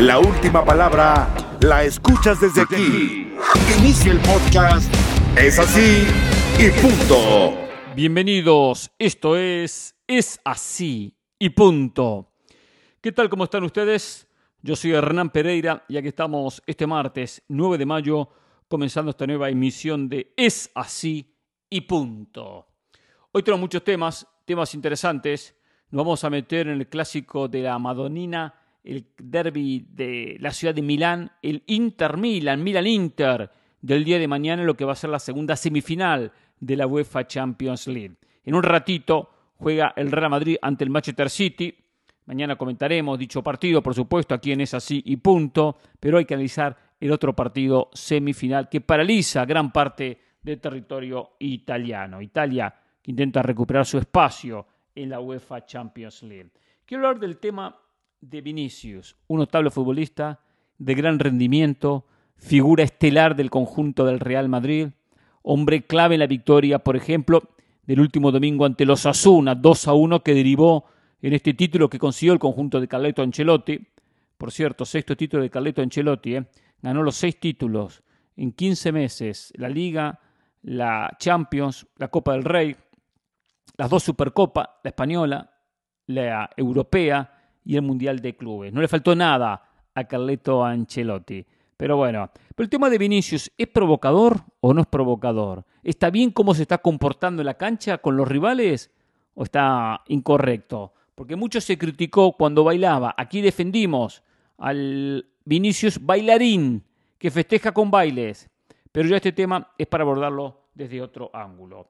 La última palabra la escuchas desde aquí. Inicia el podcast. Es así y punto. Bienvenidos, esto es Es así y punto. ¿Qué tal? ¿Cómo están ustedes? Yo soy Hernán Pereira y aquí estamos este martes 9 de mayo comenzando esta nueva emisión de Es así y punto. Hoy tenemos muchos temas, temas interesantes. Nos vamos a meter en el clásico de la Madonina el derby de la ciudad de Milán, el Inter Milan, Milan Inter, del día de mañana, lo que va a ser la segunda semifinal de la UEFA Champions League. En un ratito juega el Real Madrid ante el Manchester City. Mañana comentaremos dicho partido, por supuesto, aquí en Es Así y Punto, pero hay que analizar el otro partido semifinal que paraliza gran parte del territorio italiano. Italia que intenta recuperar su espacio en la UEFA Champions League. Quiero hablar del tema de Vinicius, un notable futbolista de gran rendimiento, figura estelar del conjunto del Real Madrid, hombre clave en la victoria, por ejemplo, del último domingo ante los Asuna, 2 a 1, que derivó en este título que consiguió el conjunto de Carleto Ancelotti. Por cierto, sexto título de Carleto Ancelotti, ¿eh? ganó los seis títulos en 15 meses, la Liga, la Champions, la Copa del Rey, las dos Supercopas, la española, la europea, y el Mundial de Clubes. No le faltó nada a Carleto Ancelotti. Pero bueno, pero el tema de Vinicius, ¿es provocador o no es provocador? ¿Está bien cómo se está comportando en la cancha con los rivales o está incorrecto? Porque mucho se criticó cuando bailaba. Aquí defendimos al Vinicius bailarín que festeja con bailes. Pero ya este tema es para abordarlo desde otro ángulo.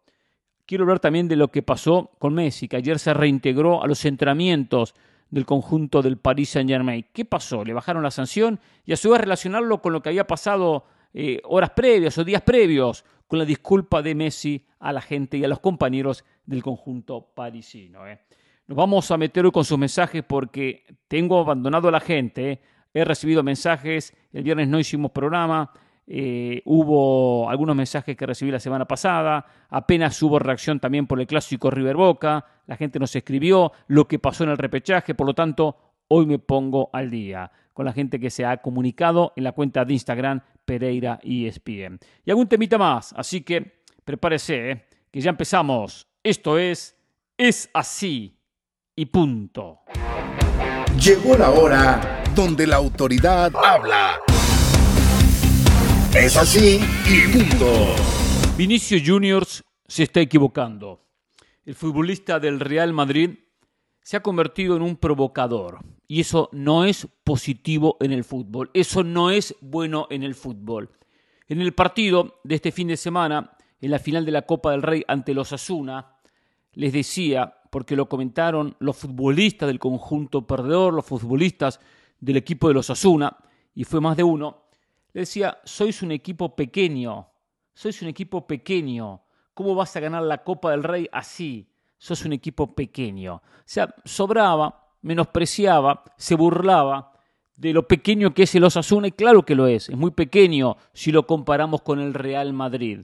Quiero hablar también de lo que pasó con Messi, que ayer se reintegró a los entrenamientos del conjunto del Paris Saint Germain. ¿Qué pasó? Le bajaron la sanción y a su vez relacionarlo con lo que había pasado eh, horas previas o días previos con la disculpa de Messi a la gente y a los compañeros del conjunto parisino. Eh. Nos vamos a meter hoy con sus mensajes porque tengo abandonado a la gente. Eh. He recibido mensajes, el viernes no hicimos programa, eh, hubo algunos mensajes que recibí la semana pasada, apenas hubo reacción también por el clásico River Boca, la gente nos escribió lo que pasó en el repechaje, por lo tanto, hoy me pongo al día con la gente que se ha comunicado en la cuenta de Instagram Pereira ESPN. Y algún temita más, así que prepárese, eh, que ya empezamos. Esto es Es así y punto. Llegó la hora donde la autoridad habla. Es así y punto. Vinicio Juniors se está equivocando. El futbolista del Real Madrid se ha convertido en un provocador y eso no es positivo en el fútbol. Eso no es bueno en el fútbol. En el partido de este fin de semana, en la final de la Copa del Rey ante los Asuna, les decía, porque lo comentaron los futbolistas del conjunto perdedor, los futbolistas del equipo de los Asuna, y fue más de uno, le decía, sois un equipo pequeño, sois un equipo pequeño, ¿cómo vas a ganar la Copa del Rey así? Sos un equipo pequeño. O sea, sobraba, menospreciaba, se burlaba de lo pequeño que es el Osasuna, y claro que lo es, es muy pequeño si lo comparamos con el Real Madrid,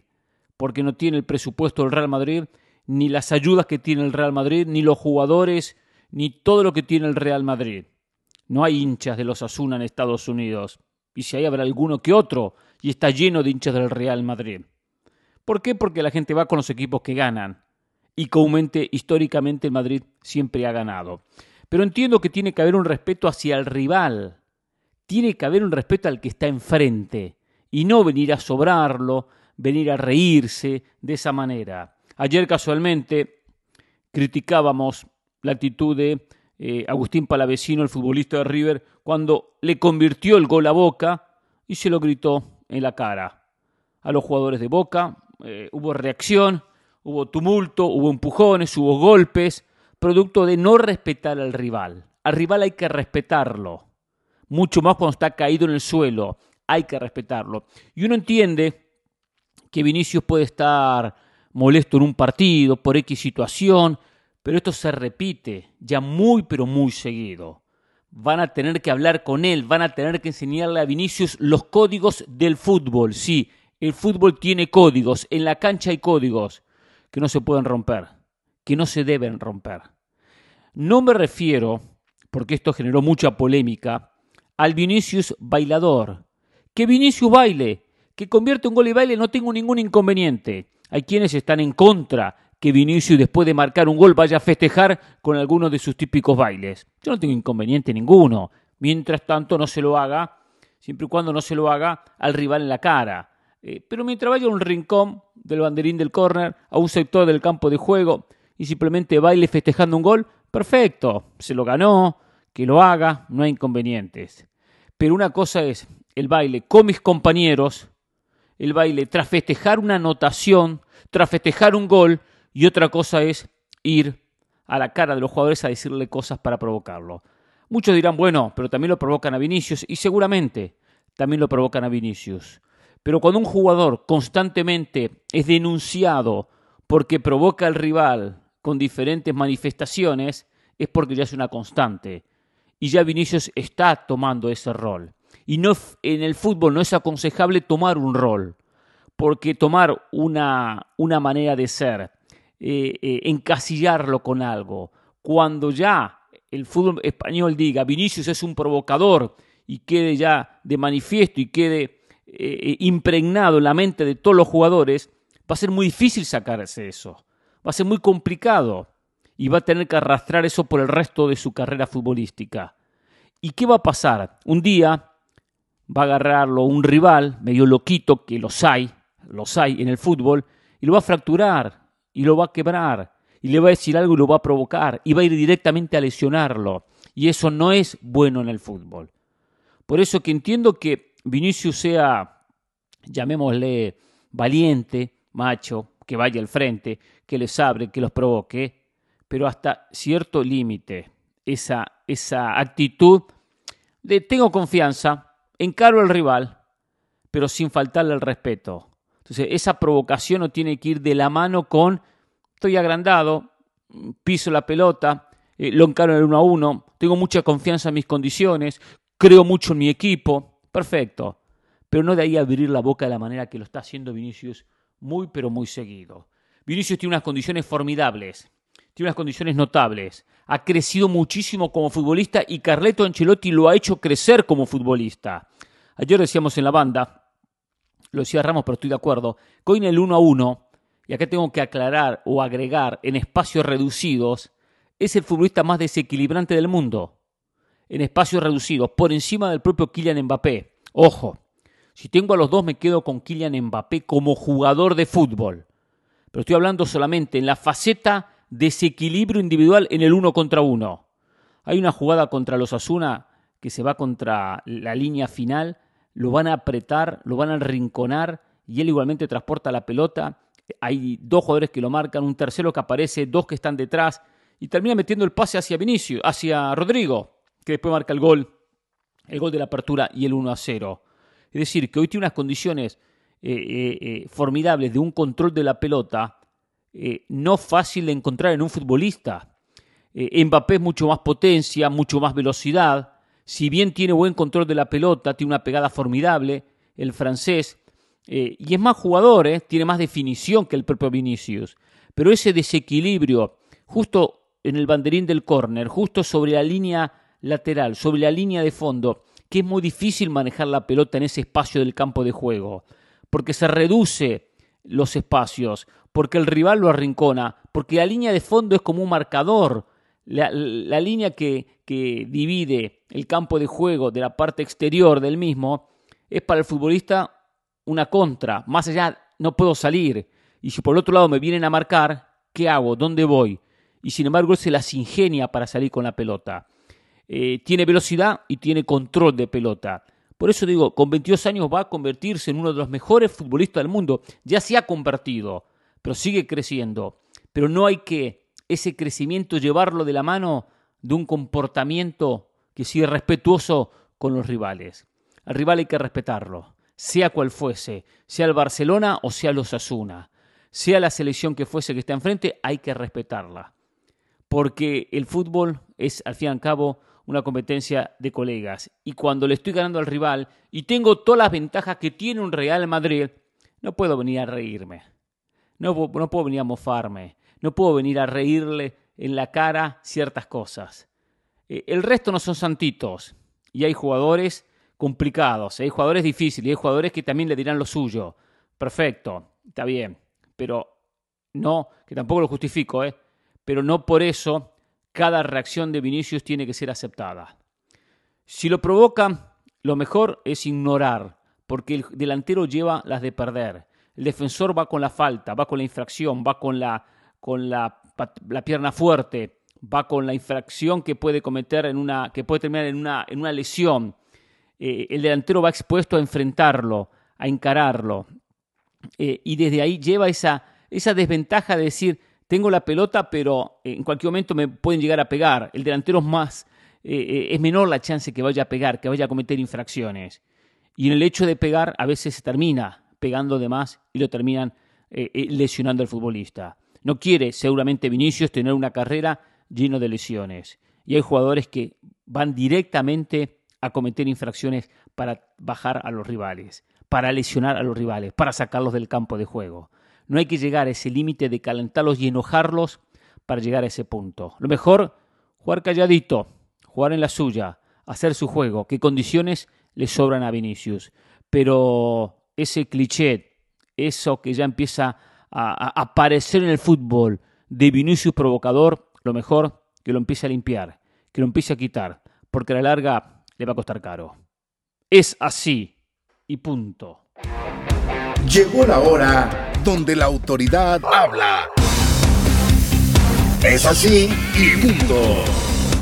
porque no tiene el presupuesto del Real Madrid, ni las ayudas que tiene el Real Madrid, ni los jugadores, ni todo lo que tiene el Real Madrid. No hay hinchas de los Osasuna en Estados Unidos y si hay habrá alguno que otro, y está lleno de hinchas del Real Madrid. ¿Por qué? Porque la gente va con los equipos que ganan, y comúnmente, históricamente, el Madrid siempre ha ganado. Pero entiendo que tiene que haber un respeto hacia el rival, tiene que haber un respeto al que está enfrente, y no venir a sobrarlo, venir a reírse de esa manera. Ayer casualmente criticábamos la actitud de eh, Agustín Palavecino, el futbolista de River, cuando le convirtió el gol a Boca y se lo gritó en la cara. A los jugadores de Boca eh, hubo reacción, hubo tumulto, hubo empujones, hubo golpes, producto de no respetar al rival. Al rival hay que respetarlo, mucho más cuando está caído en el suelo, hay que respetarlo. Y uno entiende que Vinicius puede estar molesto en un partido por X situación, pero esto se repite ya muy pero muy seguido. Van a tener que hablar con él, van a tener que enseñarle a Vinicius los códigos del fútbol. Sí, el fútbol tiene códigos, en la cancha hay códigos que no se pueden romper, que no se deben romper. No me refiero, porque esto generó mucha polémica, al Vinicius bailador. Que Vinicius baile, que convierte un gol y baile, no tengo ningún inconveniente. Hay quienes están en contra que Vinicius después de marcar un gol vaya a festejar con alguno de sus típicos bailes. Yo no tengo inconveniente ninguno. Mientras tanto no se lo haga, siempre y cuando no se lo haga al rival en la cara. Eh, pero mientras vaya a un rincón del banderín del córner, a un sector del campo de juego y simplemente baile festejando un gol, perfecto, se lo ganó, que lo haga, no hay inconvenientes. Pero una cosa es el baile con mis compañeros, el baile tras festejar una anotación, tras festejar un gol, y otra cosa es ir a la cara de los jugadores a decirle cosas para provocarlo. Muchos dirán, bueno, pero también lo provocan a Vinicius, y seguramente también lo provocan a Vinicius. Pero cuando un jugador constantemente es denunciado porque provoca al rival con diferentes manifestaciones, es porque ya es una constante y ya Vinicius está tomando ese rol. Y no, en el fútbol no es aconsejable tomar un rol, porque tomar una, una manera de ser, eh, eh, encasillarlo con algo, cuando ya el fútbol español diga Vinicius es un provocador y quede ya de manifiesto y quede eh, impregnado en la mente de todos los jugadores, va a ser muy difícil sacarse eso, va a ser muy complicado y va a tener que arrastrar eso por el resto de su carrera futbolística. ¿Y qué va a pasar? Un día va a agarrarlo un rival medio loquito, que los hay, los hay en el fútbol, y lo va a fracturar, y lo va a quebrar, y le va a decir algo y lo va a provocar, y va a ir directamente a lesionarlo. Y eso no es bueno en el fútbol. Por eso que entiendo que Vinicius sea, llamémosle, valiente, macho, que vaya al frente, que les abre, que los provoque, pero hasta cierto límite. Esa, esa actitud de tengo confianza, encaro al rival, pero sin faltarle el respeto. Entonces, esa provocación no tiene que ir de la mano con estoy agrandado, piso la pelota, eh, lo encaro en el uno a uno, tengo mucha confianza en mis condiciones, creo mucho en mi equipo, perfecto. Pero no de ahí abrir la boca de la manera que lo está haciendo Vinicius muy, pero muy seguido. Vinicius tiene unas condiciones formidables tiene unas condiciones notables. Ha crecido muchísimo como futbolista y Carleto Ancelotti lo ha hecho crecer como futbolista. Ayer decíamos en la banda, lo decía Ramos, pero estoy de acuerdo, en el 1 a 1, y acá tengo que aclarar o agregar en espacios reducidos, es el futbolista más desequilibrante del mundo. En espacios reducidos, por encima del propio Kylian Mbappé. Ojo, si tengo a los dos me quedo con Kylian Mbappé como jugador de fútbol. Pero estoy hablando solamente en la faceta desequilibrio individual en el uno contra uno. Hay una jugada contra los Asuna que se va contra la línea final, lo van a apretar, lo van a rinconar y él igualmente transporta la pelota. Hay dos jugadores que lo marcan, un tercero que aparece, dos que están detrás y termina metiendo el pase hacia Vinicio, hacia Rodrigo, que después marca el gol, el gol de la apertura y el 1 a 0. Es decir, que hoy tiene unas condiciones eh, eh, eh, formidables de un control de la pelota eh, no fácil de encontrar en un futbolista. Eh, Mbappé es mucho más potencia, mucho más velocidad. Si bien tiene buen control de la pelota, tiene una pegada formidable, el francés, eh, y es más jugador, tiene más definición que el propio Vinicius. Pero ese desequilibrio, justo en el banderín del córner, justo sobre la línea lateral, sobre la línea de fondo, que es muy difícil manejar la pelota en ese espacio del campo de juego, porque se reduce los espacios, porque el rival lo arrincona, porque la línea de fondo es como un marcador, la, línea que, divide el campo de juego de la parte exterior del mismo, es para el futbolista una contra, más allá no puedo salir, y si por el otro lado me vienen a marcar, ¿qué hago? ¿Dónde voy? Y sin embargo él se las ingenia para salir con la pelota. Eh, tiene velocidad y tiene control de pelota. Por eso digo, con 22 años va a convertirse en uno de los mejores futbolistas del mundo. Ya se ha convertido pero sigue creciendo. Pero no hay que ese crecimiento llevarlo de la mano de un comportamiento que sigue respetuoso con los rivales. Al rival hay que respetarlo, sea cual fuese, sea el Barcelona o sea los Asuna, sea la selección que fuese que está enfrente, hay que respetarla. Porque el fútbol es, al fin y al cabo, una competencia de colegas. Y cuando le estoy ganando al rival y tengo todas las ventajas que tiene un Real Madrid, no puedo venir a reírme. No, no puedo venir a mofarme, no puedo venir a reírle en la cara ciertas cosas. Eh, el resto no son santitos y hay jugadores complicados, hay jugadores difíciles, hay jugadores que también le dirán lo suyo. Perfecto, está bien, pero no, que tampoco lo justifico, ¿eh? pero no por eso cada reacción de Vinicius tiene que ser aceptada. Si lo provoca, lo mejor es ignorar, porque el delantero lleva las de perder. El defensor va con la falta, va con la infracción, va con la, con la, pierna fuerte, va con la infracción que puede cometer en una, que puede terminar en una, en una lesión. Eh, el delantero va expuesto a enfrentarlo, a encararlo. Eh, y desde ahí lleva esa, esa desventaja de decir, tengo la pelota, pero en cualquier momento me pueden llegar a pegar. El delantero es más, eh, es menor la chance que vaya a pegar, que vaya a cometer infracciones. Y en el hecho de pegar, a veces se termina pegando de más y lo terminan lesionando al futbolista. No quiere seguramente Vinicius tener una carrera lleno de lesiones. Y hay jugadores que van directamente a cometer infracciones para bajar a los rivales, para lesionar a los rivales, para sacarlos del campo de juego. No hay que llegar a ese límite de calentarlos y enojarlos para llegar a ese punto. Lo mejor, jugar calladito, jugar en la suya, hacer su juego. ¿Qué condiciones le sobran a Vinicius? Pero ese cliché, eso que ya empieza a, a aparecer en el fútbol de Vinicius provocador, lo mejor que lo empiece a limpiar, que lo empiece a quitar, porque a la larga le va a costar caro. Es así y punto. Llegó la hora donde la autoridad habla. Es así y punto.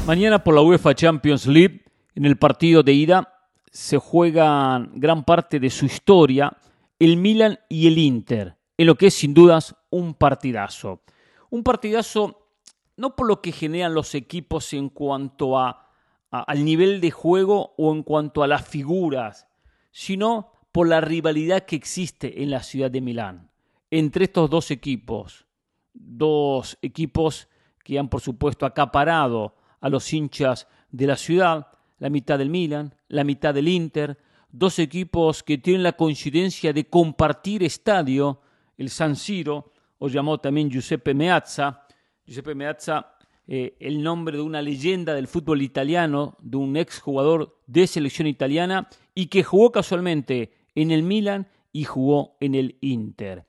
Mañana por la UEFA Champions League, en el partido de ida, se juegan gran parte de su historia el Milan y el Inter, en lo que es sin dudas un partidazo. Un partidazo no por lo que generan los equipos en cuanto a, al nivel de juego o en cuanto a las figuras, sino por la rivalidad que existe en la ciudad de Milán entre estos dos equipos, dos equipos que han por supuesto acaparado a los hinchas de la ciudad, la mitad del Milan, la mitad del Inter, dos equipos que tienen la coincidencia de compartir estadio, el San Siro, o llamó también Giuseppe Meazza, Giuseppe Meazza, eh, el nombre de una leyenda del fútbol italiano, de un ex jugador de selección italiana y que jugó casualmente en el Milan y jugó en el Inter.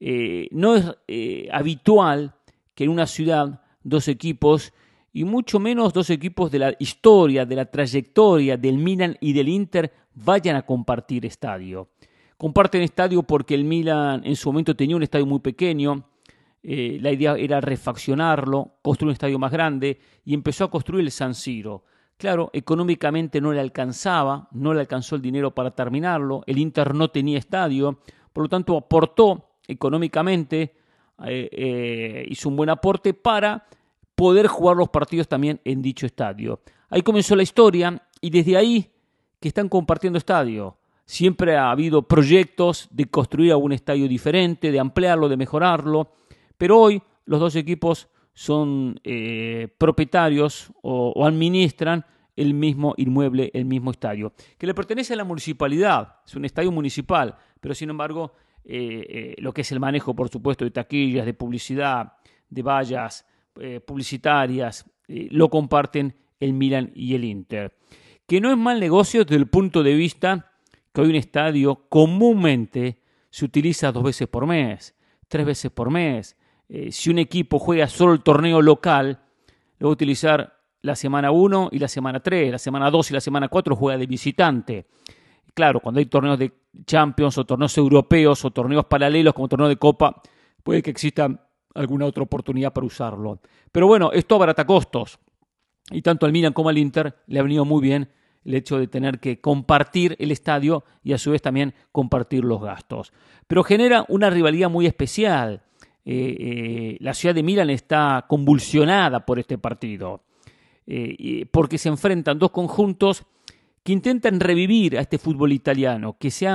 Eh, no es eh, habitual que en una ciudad dos equipos, y mucho menos dos equipos de la historia, de la trayectoria del Milan y del Inter, vayan a compartir estadio. Comparten estadio porque el Milan en su momento tenía un estadio muy pequeño, eh, la idea era refaccionarlo, construir un estadio más grande y empezó a construir el San Siro. Claro, económicamente no le alcanzaba, no le alcanzó el dinero para terminarlo, el Inter no tenía estadio, por lo tanto aportó económicamente, eh, eh, hizo un buen aporte para poder jugar los partidos también en dicho estadio. Ahí comenzó la historia y desde ahí que están compartiendo estadio. Siempre ha habido proyectos de construir algún estadio diferente, de ampliarlo, de mejorarlo. Pero hoy los dos equipos son eh, propietarios o, administran el mismo inmueble, el mismo estadio, que le pertenece a la municipalidad, es un estadio municipal, pero sin embargo eh, eh, lo que es el manejo, por supuesto, de taquillas, de publicidad, de vallas publicitarias, lo comparten el Milan y el Inter. Que no es mal negocio desde el punto de vista que hoy un estadio comúnmente se utiliza dos veces por mes, tres veces por mes, eh, si un equipo juega solo el torneo local, lo va a utilizar la semana 1 y la semana 3, la semana 2 y la semana 4 juega de visitante. Claro, cuando hay torneos de Champions o torneos europeos o torneos paralelos como torneo de Copa, puede que exista alguna otra oportunidad para usarlo. Pero bueno, esto abarata costos. Y tanto al Milan como al Inter le ha venido muy bien el hecho de tener que compartir el estadio y a su vez también compartir los gastos. Pero genera una rivalidad muy especial. Eh, eh, la ciudad de Milán está convulsionada por este partido, eh, porque se enfrentan dos conjuntos que intentan revivir a este fútbol italiano, que se,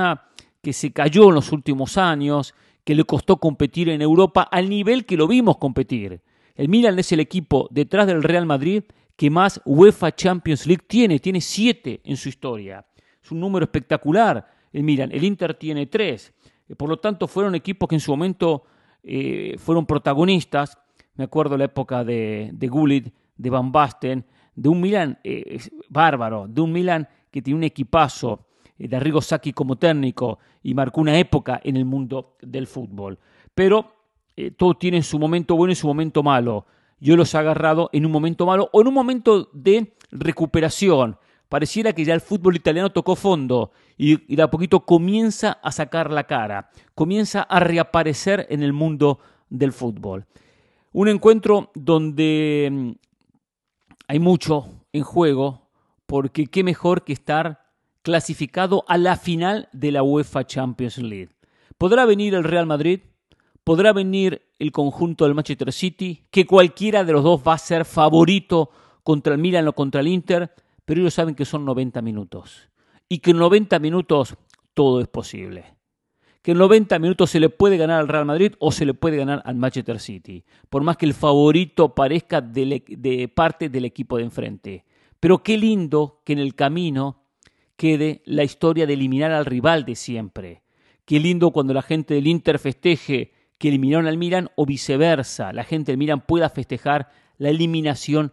que se cayó en los últimos años, que le costó competir en Europa al nivel que lo vimos competir. El Milan es el equipo detrás del Real Madrid que más UEFA Champions League tiene, tiene siete en su historia. Es un número espectacular el Milan, el Inter tiene tres. Por lo tanto, fueron equipos que en su momento eh, fueron protagonistas. Me acuerdo la época de, de Gullit, de Van Basten, de un Milan eh, bárbaro, de un Milan que tiene un equipazo, eh, de Arrigo Sacchi como técnico y marcó una época en el mundo del fútbol. Pero eh, todo tiene su momento bueno y su momento malo. Yo los he agarrado en un momento malo o en un momento de recuperación. Pareciera que ya el fútbol italiano tocó fondo y, y de a poquito comienza a sacar la cara, comienza a reaparecer en el mundo del fútbol. Un encuentro donde mm, hay mucho en juego, porque qué mejor que estar clasificado a la final de la UEFA Champions League. ¿Podrá venir el Real Madrid? ¿Podrá venir el conjunto del Manchester City? Que cualquiera de los dos va a ser favorito contra el Milan o contra el Inter, pero ellos saben que son 90 minutos. Y que en 90 minutos todo es posible que en 90 minutos se le puede ganar al Real Madrid o se le puede ganar al Manchester City, por más que el favorito parezca de, de parte del equipo de enfrente. Pero qué lindo que en el camino quede la historia de eliminar al rival de siempre. Qué lindo cuando la gente del Inter festeje que eliminaron al Milan o viceversa, la gente del Milan pueda festejar la eliminación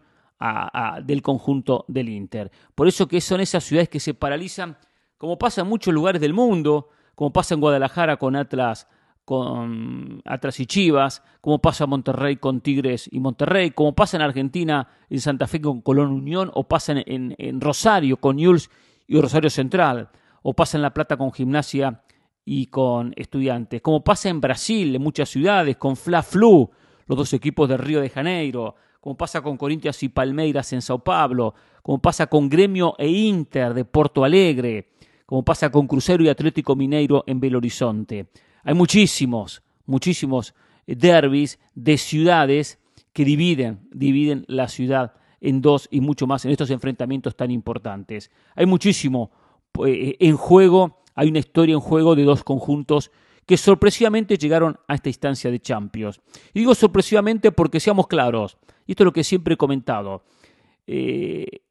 del conjunto del Inter. Por eso que son esas ciudades que se paralizan, como pasa en muchos lugares del mundo, como pasa en Guadalajara con Atlas, con Atlas y Chivas, como pasa en Monterrey con Tigres y Monterrey, como pasa en Argentina, en Santa Fe con Colón Unión, o pasa en, Rosario con Newell's y Rosario Central, o pasa en La Plata con Gimnasia y con Estudiantes, como pasa en Brasil, en muchas ciudades, con Fla Flu, los dos equipos de Río de Janeiro, como pasa con Corintias y Palmeiras en Sao Paulo, como pasa con Gremio e Inter de Porto Alegre, como pasa con Crucero y Atlético Mineiro en Belo Horizonte. Hay muchísimos, muchísimos eh, derbis de ciudades que dividen, dividen la ciudad en dos y mucho más en estos enfrentamientos tan importantes. Hay muchísimo eh, en juego, hay una historia en juego de dos conjuntos que sorpresivamente llegaron a esta instancia de Champions. Y digo sorpresivamente porque seamos claros, y esto es lo que siempre he comentado, eh,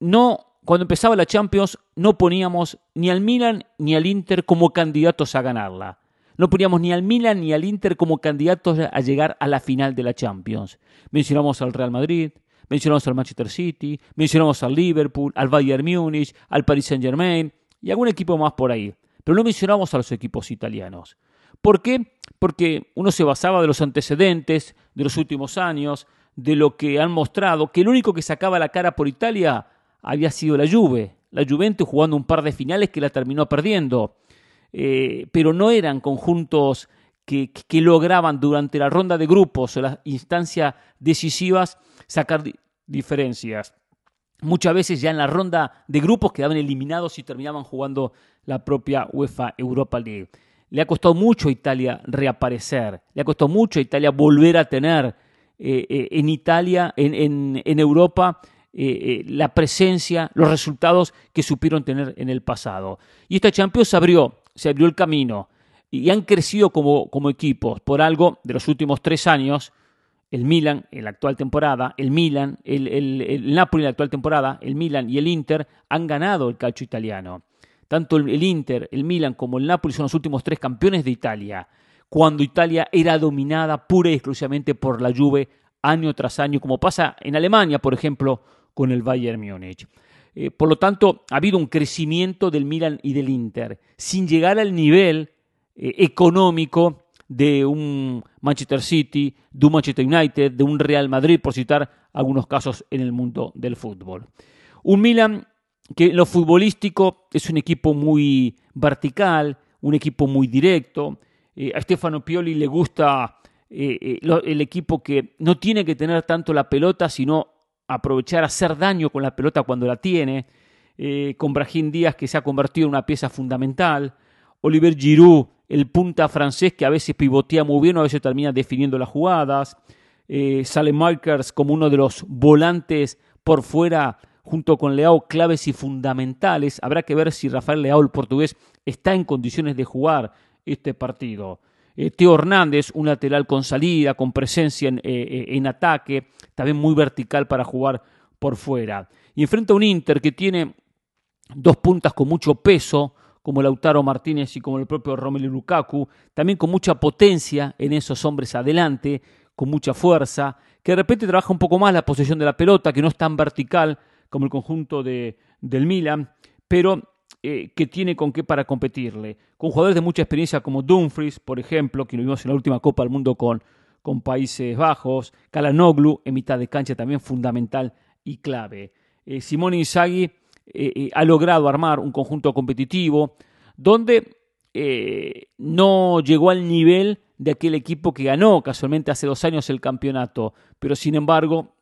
no cuando empezaba la Champions no poníamos ni al Milan ni al Inter como candidatos a ganarla. No poníamos ni al Milan ni al Inter como candidatos a llegar a la final de la Champions. Mencionamos al Real Madrid, mencionamos al Manchester City, mencionamos al Liverpool, al Bayern Múnich, al Paris Saint-Germain y algún equipo más por ahí. Pero no mencionamos a los equipos italianos. ¿Por qué? Porque uno se basaba de los antecedentes de los últimos años, de lo que han mostrado, que el único que sacaba la cara por Italia había sido la Juve, la Juventus jugando un par de finales que la terminó perdiendo, eh, pero no eran conjuntos que, que, lograban durante la ronda de grupos o las instancias decisivas sacar diferencias. Muchas veces ya en la ronda de grupos quedaban eliminados y terminaban jugando la propia UEFA Europa League. Le ha costado mucho a Italia reaparecer, le ha costado mucho a Italia volver a tener eh, eh, en Italia, en, Europa, eh, la presencia, los resultados que supieron tener en el pasado. Y esta Champions se abrió, se abrió el camino y han crecido como, como equipos por algo de los últimos tres años. El Milan en la actual temporada, el Milan, el, el, Napoli en la actual temporada, el Milan y el Inter han ganado el calcio italiano. Tanto el, el Inter, el Milan como el Napoli son los últimos tres campeones de Italia, cuando Italia era dominada pura y exclusivamente por la Juve año tras año, como pasa en Alemania, por ejemplo, con el Bayern Múnich. Eh, por lo tanto, ha habido un crecimiento del Milan y del Inter, sin llegar al nivel eh, económico de un Manchester City, de un Manchester United, de un Real Madrid, por citar algunos casos en el mundo del fútbol. Un Milan que en lo futbolístico es un equipo muy vertical, un equipo muy directo. Eh, a Stefano Pioli le gusta el equipo que no tiene que tener tanto la pelota, sino aprovechar, hacer daño con la pelota cuando la tiene, eh, con Brahim Díaz que se ha convertido en una pieza fundamental, Oliver Giroud, el punta francés que a veces pivotea muy bien, a veces termina definiendo las jugadas, eh, Sale Markers como uno de los volantes por fuera junto con Leao claves y fundamentales. Habrá que ver si Rafael Leao, el portugués, está en condiciones de jugar este partido. Eh, Teo Hernández, un lateral con salida, con presencia en, eh, en, ataque, también muy vertical para jugar por fuera. Y enfrenta a un Inter que tiene dos puntas con mucho peso, como Lautaro Martínez y como el propio Romelu Lukaku, también con mucha potencia en esos hombres adelante, con mucha fuerza, que de repente trabaja un poco más la posesión de la pelota, que no es tan vertical como el conjunto de, del Milan, pero eh, que tiene con qué para competirle. Con jugadores de mucha experiencia como Dumfries, por ejemplo, que lo vimos en la última Copa del Mundo con, con Países Bajos, Kalanoglu en mitad de cancha también fundamental y clave. Eh, Simone Inzaghi eh, eh, ha logrado armar un conjunto competitivo donde no llegó al nivel de aquel equipo que ganó casualmente hace dos años el campeonato, pero sin embargo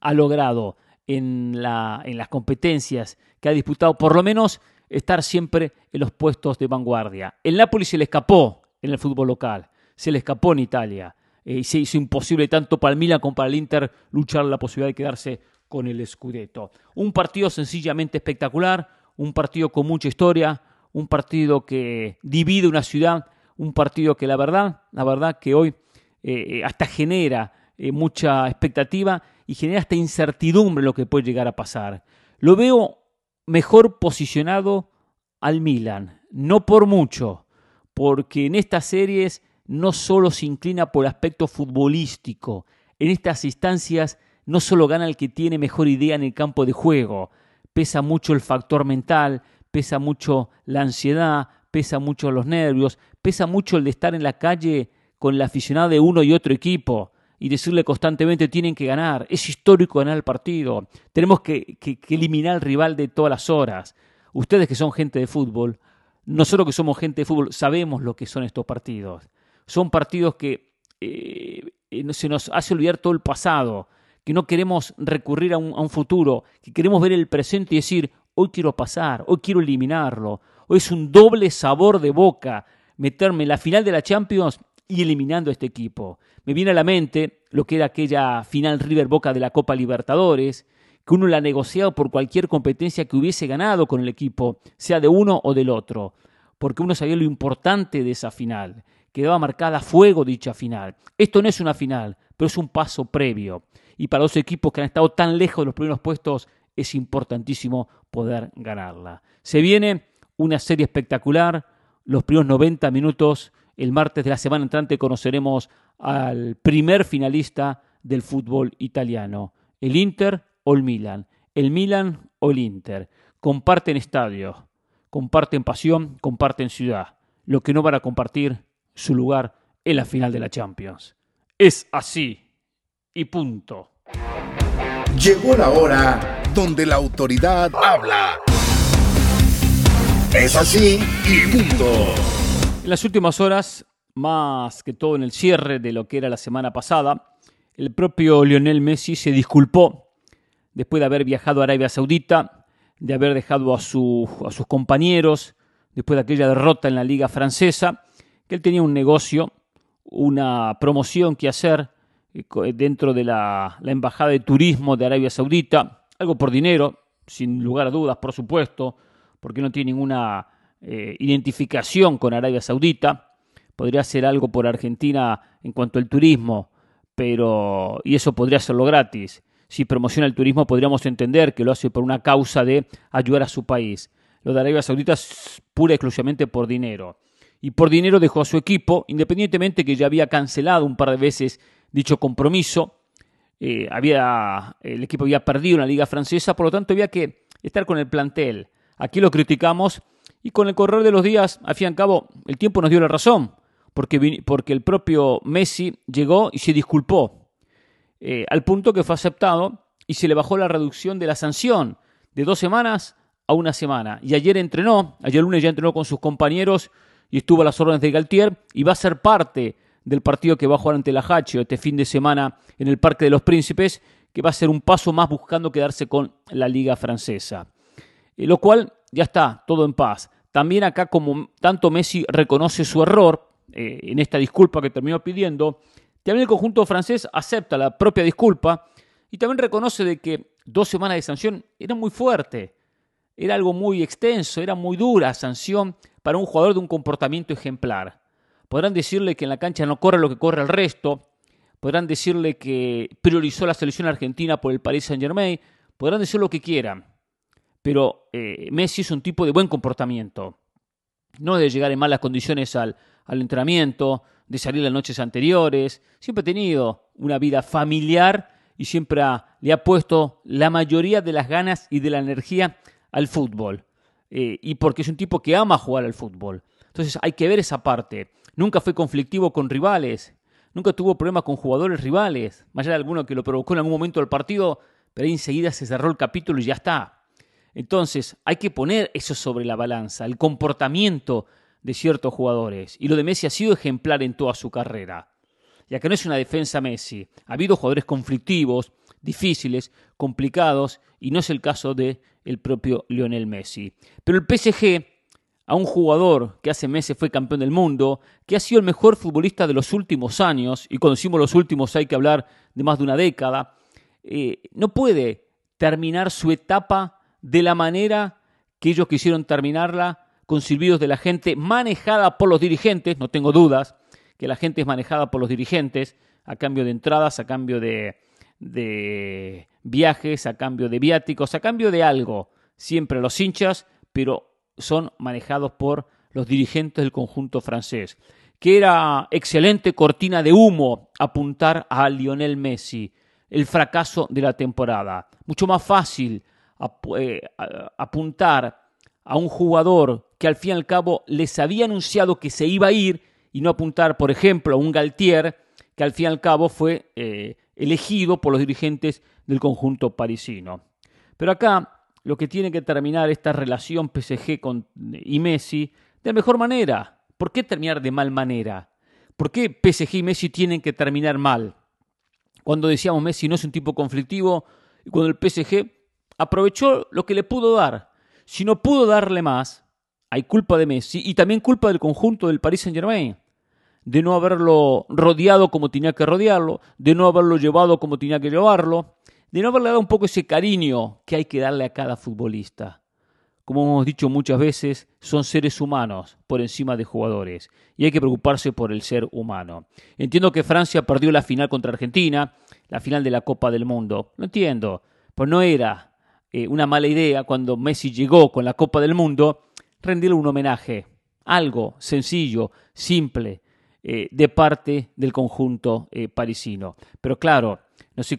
ha logrado en las competencias que ha disputado por lo menos estar siempre en los puestos de vanguardia. El Napoli se le escapó en el fútbol local, se le escapó en Italia y se hizo imposible tanto para el Milan como para el Inter luchar la posibilidad de quedarse con el Scudetto. Un partido sencillamente espectacular, un partido con mucha historia, un partido que divide una ciudad, un partido que la verdad, la verdad que hoy eh, hasta genera eh, mucha expectativa y genera hasta incertidumbre lo que puede llegar a pasar. Lo veo mejor posicionado al Milan, no por mucho, porque en estas series no solo se inclina por aspecto futbolístico, en estas instancias no solo gana el que tiene mejor idea en el campo de juego, pesa mucho el factor mental, pesa mucho la ansiedad, pesa mucho los nervios, pesa mucho el de estar en la calle con el aficionado de uno y otro equipo y decirle constantemente tienen que ganar. Es histórico ganar el partido. Tenemos que, eliminar al rival de todas las horas. Ustedes que son gente de fútbol, nosotros que somos gente de fútbol, sabemos lo que son estos partidos. Son partidos que eh, se nos hace olvidar todo el pasado que no queremos recurrir a un, futuro, que queremos ver el presente y decir, hoy quiero pasar, hoy quiero eliminarlo, hoy es un doble sabor de boca meterme en la final de la Champions y eliminando a este equipo. Me viene a la mente lo que era aquella final River Boca de la Copa Libertadores, que uno la ha negociado por cualquier competencia que hubiese ganado con el equipo, sea de uno o del otro, porque uno sabía lo importante de esa final, quedaba marcada a fuego dicha final. Esto no es una final, pero es un paso previo y para los equipos que han estado tan lejos de los primeros puestos es importantísimo poder ganarla. Se viene una serie espectacular, los primeros 90 minutos, el martes de la semana entrante conoceremos al primer finalista del fútbol italiano, el Inter o el Milan, el Milan o el Inter. Comparten estadio, comparten pasión, comparten ciudad. Lo que no van a compartir, su lugar en la final de la Champions. Es así y punto. Llegó la hora donde la autoridad habla. Es así y punto. En las últimas horas, más que todo en el cierre de lo que era la semana pasada, el propio Lionel Messi se disculpó después de haber viajado a Arabia Saudita, de haber dejado a, a sus compañeros, después de aquella derrota en la liga francesa, que él tenía un negocio, una promoción que hacer dentro de la, Embajada de Turismo de Arabia Saudita, algo por dinero, sin lugar a dudas, por supuesto, porque no tiene ninguna eh, identificación con Arabia Saudita. Podría ser algo por Argentina en cuanto al turismo, pero y eso podría serlo gratis. Si promociona el turismo podríamos entender que lo hace por una causa de ayudar a su país. Lo de Arabia Saudita es pura y exclusivamente por dinero. Y por dinero dejó a su equipo, independientemente que ya había cancelado un par de veces dicho compromiso. Eh, había, el equipo había perdido en la liga francesa, por lo tanto había que estar con el plantel. Aquí lo criticamos y con el correr de los días, al fin y al cabo, el tiempo nos dio la razón, porque, porque el propio Messi llegó y se disculpó, eh, al punto que fue aceptado y se le bajó la reducción de la sanción de dos semanas a una semana. Y ayer entrenó, ayer lunes ya entrenó con sus compañeros y estuvo a las órdenes de Galtier y va a ser parte del partido que va a jugar ante la Hache este fin de semana en el Parque de los Príncipes, que va a ser un paso más buscando quedarse con la Liga Francesa. Eh, lo cual ya está, todo en paz. También acá, como tanto Messi reconoce su error eh, en esta disculpa que terminó pidiendo, también el conjunto francés acepta la propia disculpa y también reconoce de que dos semanas de sanción era muy fuerte, era algo muy extenso, era muy dura sanción para un jugador de un comportamiento ejemplar. Podrán decirle que en la cancha no corre lo que corre el resto. Podrán decirle que priorizó la selección argentina por el Paris Saint Germain. Podrán decir lo que quieran. Pero eh, Messi es un tipo de buen comportamiento. No de llegar en malas condiciones al, entrenamiento, de salir las noches anteriores. Siempre ha tenido una vida familiar y siempre le ha puesto la mayoría de las ganas y de la energía al fútbol. Eh, y porque es un tipo que ama jugar al fútbol. Entonces hay que ver esa parte. Nunca fue conflictivo con rivales, nunca tuvo problemas con jugadores rivales, más allá de alguno que lo provocó en algún momento del partido, pero ahí enseguida se cerró el capítulo y ya está. Entonces hay que poner eso sobre la balanza, el comportamiento de ciertos jugadores. Y lo de Messi ha sido ejemplar en toda su carrera. Ya que no es una defensa Messi. Ha habido jugadores conflictivos, difíciles, complicados, y no es el caso de el propio Lionel Messi. Pero el PSG, a un jugador que hace meses fue campeón del mundo, que ha sido el mejor futbolista de los últimos años, y cuando decimos los últimos hay que hablar de más de una década, eh, no puede terminar su etapa de la manera que ellos quisieron terminarla, con silbidos de la gente, manejada por los dirigentes, no tengo dudas que la gente es manejada por los dirigentes, a cambio de entradas, a cambio de, de viajes, a cambio de viáticos, a cambio de algo. Siempre los hinchas, pero son manejados por los dirigentes del conjunto francés. Que era excelente cortina de humo apuntar a Lionel Messi, el fracaso de la temporada. Mucho más fácil eh, apuntar a un jugador que al fin y al cabo les había anunciado que se iba a ir y no apuntar, por ejemplo, a un Galtier que al fin y al cabo fue eh, elegido por los dirigentes del conjunto parisino. Pero acá lo que tiene que terminar esta relación PSG con, y Messi de la mejor manera. ¿Por qué terminar de mal manera? ¿Por qué PSG y Messi tienen que terminar mal? Cuando decíamos Messi no es un tipo conflictivo y cuando el PSG aprovechó lo que le pudo dar. Si no pudo darle más, hay culpa de Messi y también culpa del conjunto del Paris Saint-Germain de no haberlo rodeado como tenía que rodearlo, de no haberlo llevado como tenía que llevarlo, de no haberle dado un poco ese cariño que hay que darle a cada futbolista. Como hemos dicho muchas veces, son seres humanos por encima de jugadores y hay que preocuparse por el ser humano. Entiendo que Francia perdió la final contra Argentina, la final de la Copa del Mundo. Lo entiendo, pues no era eh, una mala idea cuando Messi llegó con la Copa del Mundo rendirle un homenaje. Algo sencillo, simple, eh, de parte del conjunto eh, parisino. Pero claro, no se,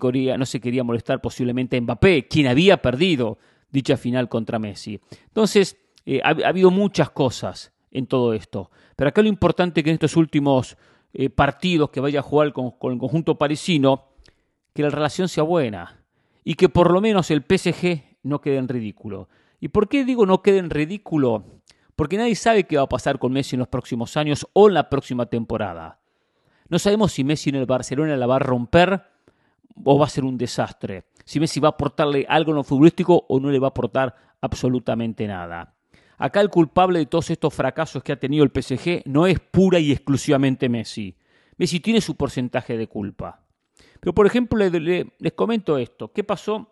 quería, molestar posiblemente a Mbappé, quien había perdido dicha final contra Messi. Entonces, eh, ha, habido muchas cosas en todo esto. Pero acá lo importante es que en estos últimos partidos que vaya a jugar con, con el conjunto parisino, que la relación sea buena y que por lo menos el PSG no quede en ridículo. ¿Y por qué digo no quede en ridículo? porque nadie sabe qué va a pasar con Messi en los próximos años o en la próxima temporada. No sabemos si Messi en el Barcelona la va a romper o va a ser un desastre. Si Messi va a aportarle algo en lo futbolístico o no le va a aportar absolutamente nada. Acá el culpable de todos estos fracasos que ha tenido el PSG no es pura y exclusivamente Messi. Messi tiene su porcentaje de culpa. Pero por ejemplo les comento esto. ¿Qué pasó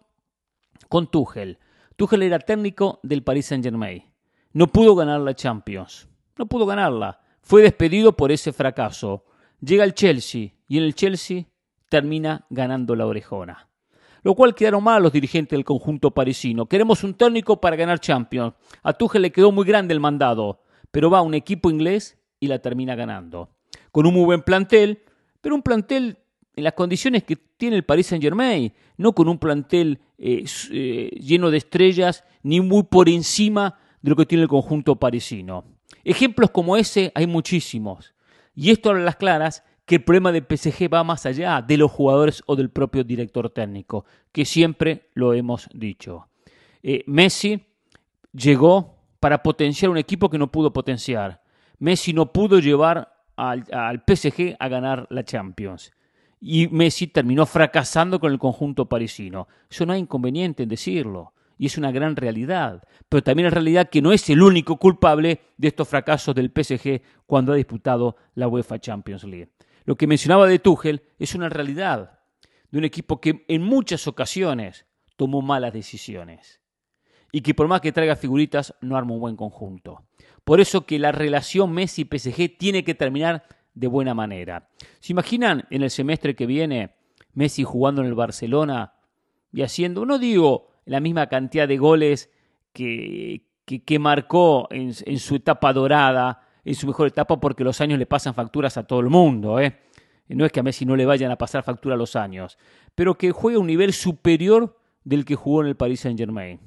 con Tuchel? Tuchel era técnico del Paris Saint Germain. No pudo ganar la Champions. No pudo ganarla. Fue despedido por ese fracaso. Llega el Chelsea y en el Chelsea termina ganando la orejona. Lo cual quedaron mal los dirigentes del conjunto parisino. Queremos un técnico para ganar Champions. A Tuchel le quedó muy grande el mandado, pero va un equipo inglés y la termina ganando. Con un muy buen plantel, pero un plantel en las condiciones que tiene el Paris Saint Germain, no con un plantel eh, eh, lleno de estrellas, ni muy por encima de lo que tiene el conjunto parisino. Ejemplos como ese hay muchísimos. Y esto a las claras que el problema de PSG va más allá de los jugadores o del propio director técnico, que siempre lo hemos dicho. Eh, Messi llegó para potenciar un equipo que no pudo potenciar. Messi no pudo llevar al, al PSG a ganar la Champions. Y Messi terminó fracasando con el conjunto parisino. Eso no hay inconveniente en decirlo y es una gran realidad. Pero también es realidad que no es el único culpable de estos fracasos del PSG cuando ha disputado la UEFA Champions League. Lo que mencionaba de Tuchel es una realidad de un equipo que en muchas ocasiones tomó malas decisiones y que por más que traiga figuritas no arma un buen conjunto. Por eso que la relación Messi-PSG tiene que terminar de buena manera. ¿Se imaginan en el semestre que viene Messi jugando en el Barcelona y haciendo, no digo la misma cantidad de goles que, que, marcó en, su etapa dorada, en su mejor etapa, porque los años le pasan facturas a todo el mundo. ¿eh? no es que a Messi no le vayan a pasar factura los años, pero que juegue a un nivel superior del que jugó en el Paris Saint Germain.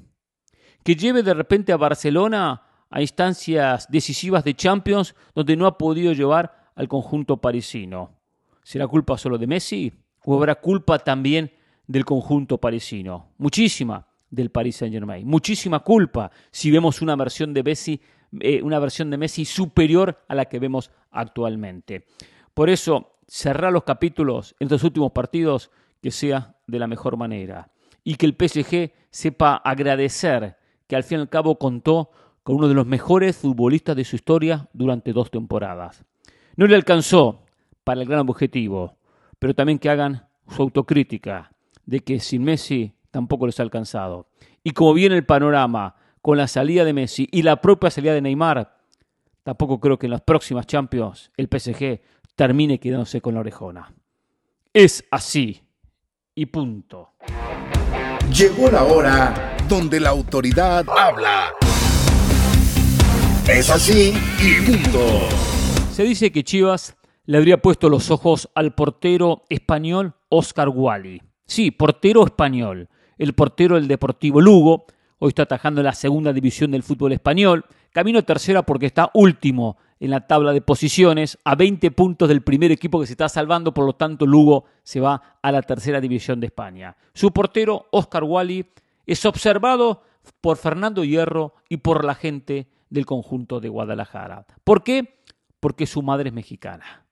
Que lleve de repente a Barcelona a instancias decisivas de Champions donde no ha podido llevar al conjunto parisino. ¿Será culpa solo de Messi o habrá culpa también del conjunto parisino? Muchísima del Paris Saint Germain. Muchísima culpa si vemos una versión de Messi, eh, una versión de Messi superior a la que vemos actualmente. Por eso, cerrar los capítulos en estos últimos partidos que sea de la mejor manera. Y que el PSG sepa agradecer que al fin y al cabo contó con uno de los mejores futbolistas de su historia durante dos temporadas. No le alcanzó para el gran objetivo, pero también que hagan su autocrítica de que sin Messi tampoco les ha alcanzado. Y como viene el panorama con la salida de Messi y la propia salida de Neymar, tampoco creo que en las próximas Champions el PSG termine quedándose con la orejona. Es así. Y punto. Llegó la hora donde la autoridad habla. Es así y punto. Se dice que Chivas le habría puesto los ojos al portero español Oscar Wally. Sí, portero español el portero del Deportivo Lugo. Hoy está atajando en la segunda división del fútbol español. Camino tercera porque está último en la tabla de posiciones, a 20 puntos del primer equipo que se está salvando, por lo tanto Lugo se va a la tercera división de España. Su portero, Oscar Wally, es observado por Fernando Hierro y por la gente del conjunto de Guadalajara. ¿Por qué? Porque su madre es mexicana.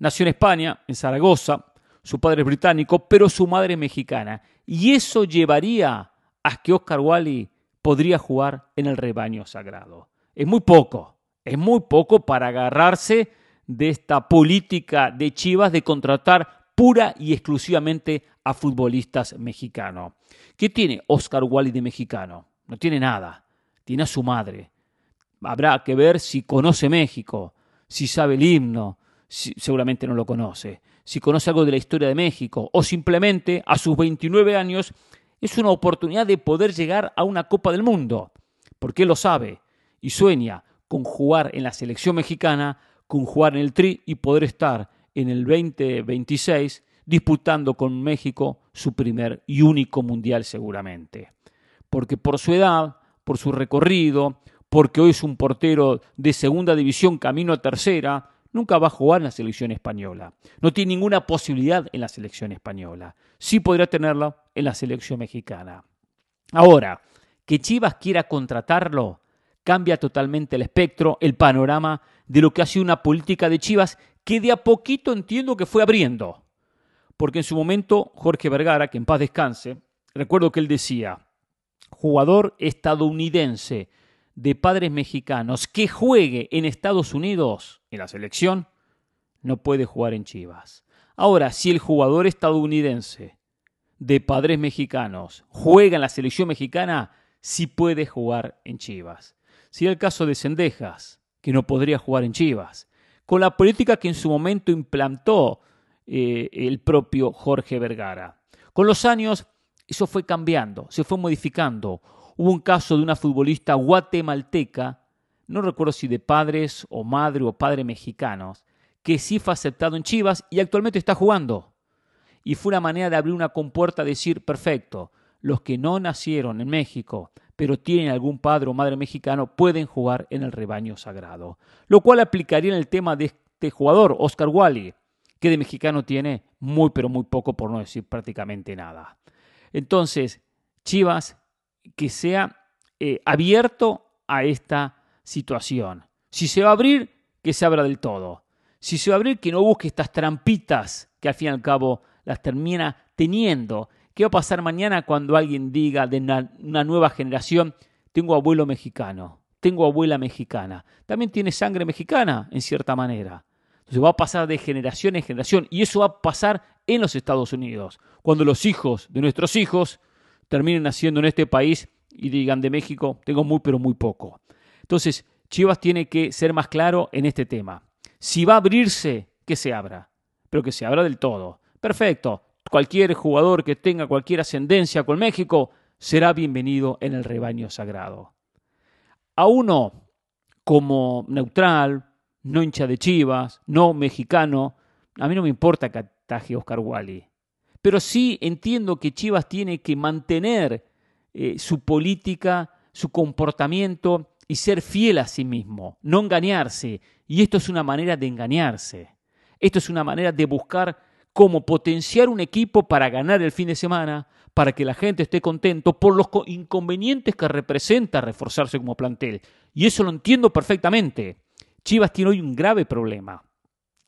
Nació en España, en Zaragoza, su padre es británico, pero su madre es mexicana. Y eso llevaría a que Oscar Wally podría jugar en el rebaño sagrado. Es muy poco, es muy poco para agarrarse de esta política de Chivas de contratar pura y exclusivamente a futbolistas mexicanos. ¿Qué tiene Oscar Wally de mexicano? No tiene nada. Tiene a su madre. Habrá que ver si conoce México, si sabe el himno, seguramente no lo conoce si conoce algo de la historia de México o simplemente a sus 29 años es una oportunidad de poder llegar a una Copa del Mundo, porque él lo sabe y sueña con jugar en la selección mexicana, con jugar en el Tri y poder estar en el 2026 disputando con México su primer y único mundial seguramente. Porque por su edad, por su recorrido, porque hoy es un portero de segunda división camino a tercera, nunca va a jugar en la selección española. No tiene ninguna posibilidad en la selección española. Sí podría tenerla en la selección mexicana. Ahora, que Chivas quiera contratarlo cambia totalmente el espectro, el panorama de lo que ha sido una política de Chivas que de a poquito entiendo que fue abriendo. Porque en su momento Jorge Vergara, que en paz descanse, recuerdo que él decía, jugador estadounidense de padres mexicanos que juegue en Estados Unidos, en la selección, no puede jugar en Chivas. Ahora, si el jugador estadounidense de padres mexicanos juega en la selección mexicana, sí puede jugar en Chivas. Si el caso de Cendejas, que no podría jugar en Chivas, con la política que en su momento implantó eh, el propio Jorge Vergara. Con los años, eso fue cambiando, se fue modificando. Hubo un caso de una futbolista guatemalteca, no recuerdo si de padres o madre o padre mexicanos, que sí fue aceptado en Chivas y actualmente está jugando. Y fue una manera de abrir una compuerta, decir, perfecto, los que no nacieron en México, pero tienen algún padre o madre mexicano, pueden jugar en el rebaño sagrado. Lo cual aplicaría en el tema de este jugador, Oscar Wally, que de mexicano tiene muy, pero muy poco, por no decir prácticamente nada. Entonces, Chivas que sea eh, abierto a esta situación. Si se va a abrir, que se abra del todo. Si se va a abrir, que no busque estas trampitas que al fin y al cabo las termina teniendo. ¿Qué va a pasar mañana cuando alguien diga de una, nueva generación, tengo abuelo mexicano, tengo abuela mexicana? También tiene sangre mexicana, en cierta manera. Entonces va a pasar de generación en generación y eso va a pasar en los Estados Unidos, cuando los hijos de nuestros hijos terminen naciendo en este país y digan de México, tengo muy pero muy poco. Entonces, Chivas tiene que ser más claro en este tema. Si va a abrirse, que se abra, pero que se abra del todo. Perfecto. Cualquier jugador que tenga cualquier ascendencia con México será bienvenido en el rebaño sagrado. A uno como neutral, no hincha de Chivas, no mexicano, A mí no me importa que ataje Oscar Wally. Pero sí entiendo que Chivas tiene que mantener eh, su política, su comportamiento y ser fiel a sí mismo, no engañarse. Y esto es una manera de engañarse. Esto es una manera de buscar cómo potenciar un equipo para ganar el fin de semana, para que la gente esté contento por los inconvenientes que representa reforzarse como plantel. Y eso lo entiendo perfectamente. Chivas tiene hoy un grave problema.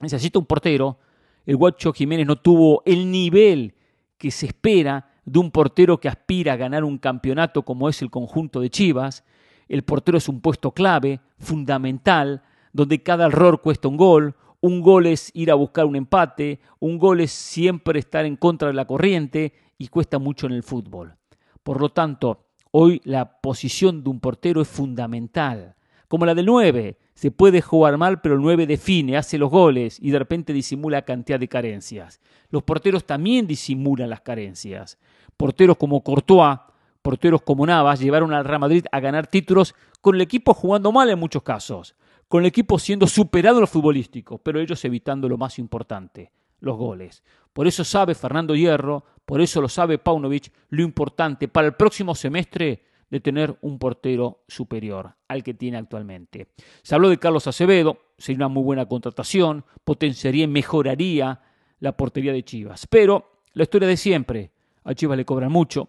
Necesita un portero. El Guacho Jiménez no tuvo el nivel que se espera de un portero que aspira a ganar un campeonato como es el conjunto de Chivas. El portero es un puesto clave, fundamental, donde cada error cuesta un gol, un gol es ir a buscar un empate, un gol es siempre estar en contra de la corriente y cuesta mucho en el fútbol. Por lo tanto, hoy la posición de un portero es fundamental. Como la del 9, se puede jugar mal, pero el 9 define, hace los goles y de repente disimula cantidad de carencias. Los porteros también disimulan las carencias. Porteros como Courtois, porteros como Navas llevaron al Real Madrid a ganar títulos con el equipo jugando mal en muchos casos, con el equipo siendo superado en lo futbolístico, pero ellos evitando lo más importante, los goles. Por eso sabe Fernando Hierro, por eso lo sabe Paunovic, lo importante para el próximo semestre de tener un portero superior al que tiene actualmente. Se habló de Carlos Acevedo, sería una muy buena contratación, potenciaría y mejoraría la portería de Chivas. Pero la historia de siempre, a Chivas le cobran mucho,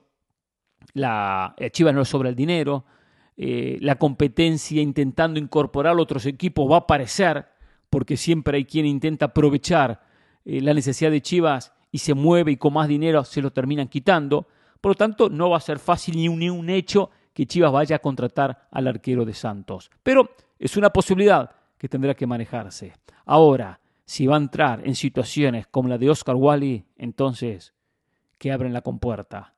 la, a Chivas no le sobra el dinero, eh, la competencia intentando incorporar otros equipos va a aparecer, porque siempre hay quien intenta aprovechar eh, la necesidad de Chivas y se mueve y con más dinero se lo terminan quitando. Por lo tanto, no va a ser fácil ni un, ni un hecho que Chivas vaya a contratar al arquero de Santos. Pero es una posibilidad que tendrá que manejarse. Ahora, si va a entrar en situaciones como la de Oscar Wally, entonces que abren la compuerta,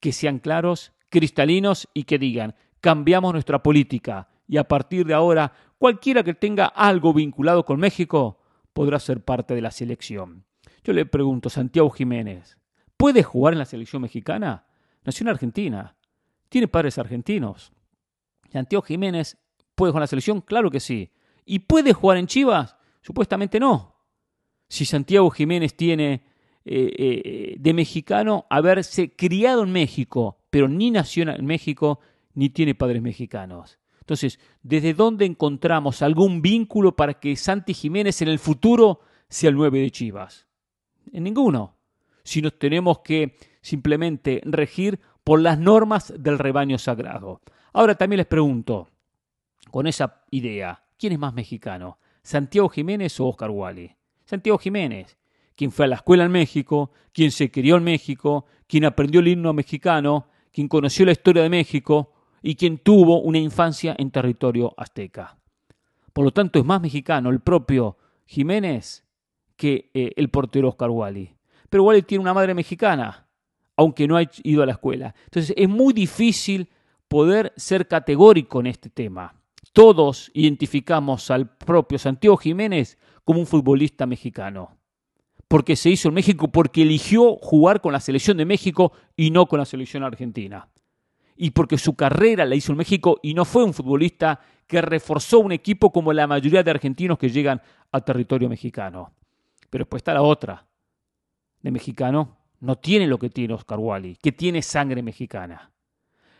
que sean claros, cristalinos y que digan, cambiamos nuestra política y a partir de ahora cualquiera que tenga algo vinculado con México podrá ser parte de la selección. Yo le pregunto, Santiago Jiménez, ¿puede jugar en la selección mexicana? Nació en Argentina. Tiene padres argentinos. Santiago Jiménez puede jugar en la selección, claro que sí. ¿Y puede jugar en Chivas? Supuestamente no. Si Santiago Jiménez tiene eh, eh, de mexicano haberse criado en México, pero ni nació en México, ni tiene padres mexicanos. Entonces, ¿desde dónde encontramos algún vínculo para que Santi Jiménez en el futuro sea el 9 de Chivas? En ninguno. Si nos tenemos que simplemente regir por las normas del rebaño sagrado. Ahora también les pregunto, con esa idea, ¿quién es más mexicano? ¿Santiago Jiménez o Oscar Wally? Santiago Jiménez, quien fue a la escuela en México, quien se crió en México, quien aprendió el himno mexicano, quien conoció la historia de México y quien tuvo una infancia en territorio azteca. Por lo tanto, es más mexicano el propio Jiménez que eh, el portero Oscar Wally. Pero Wally tiene una madre mexicana, aunque no ha ido a la escuela. Entonces es muy difícil poder ser categórico en este tema. Todos identificamos al propio Santiago Jiménez como un futbolista mexicano, porque se hizo en México, porque eligió jugar con la selección de México y no con la selección argentina. Y porque su carrera la hizo en México y no fue un futbolista que reforzó un equipo como la mayoría de argentinos que llegan a territorio mexicano. Pero después está la otra. De mexicano no tiene lo que tiene Oscar Wally, que tiene sangre mexicana.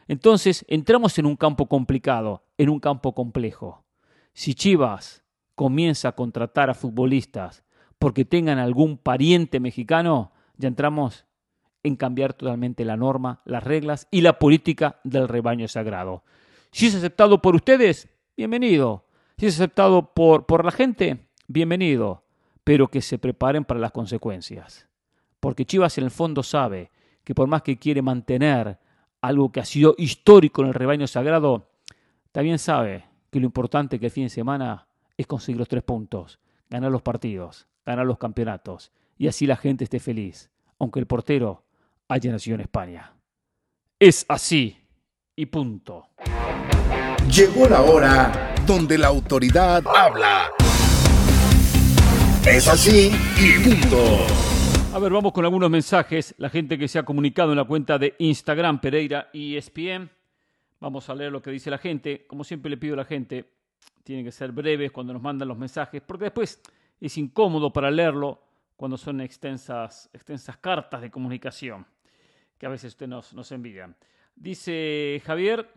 Entonces entramos en un campo complicado, en un campo complejo. Si Chivas comienza a contratar a futbolistas porque tengan algún pariente mexicano, ya entramos en cambiar totalmente la norma, las reglas y la política del rebaño sagrado. Si es aceptado por ustedes, bienvenido. Si es aceptado por, por la gente, bienvenido. Pero que se preparen para las consecuencias porque Chivas en el fondo sabe que por más que quiere mantener algo que ha sido histórico en el rebaño sagrado, también sabe que lo importante que el fin de semana es conseguir los tres puntos, ganar los partidos, ganar los campeonatos, y así la gente esté feliz, aunque el portero haya nacido en España. Es así y punto. Llegó la hora donde la autoridad habla. Es así y punto. A ver, vamos con algunos mensajes. La gente que se ha comunicado en la cuenta de Instagram Pereira ESPN. Vamos a leer lo que dice la gente. Como siempre le pido a la gente, tienen que ser breves cuando nos mandan los mensajes, porque después es incómodo para leerlo, cuando son extensas, extensas cartas de comunicación que a veces usted nos, nos envía. Dice Javier,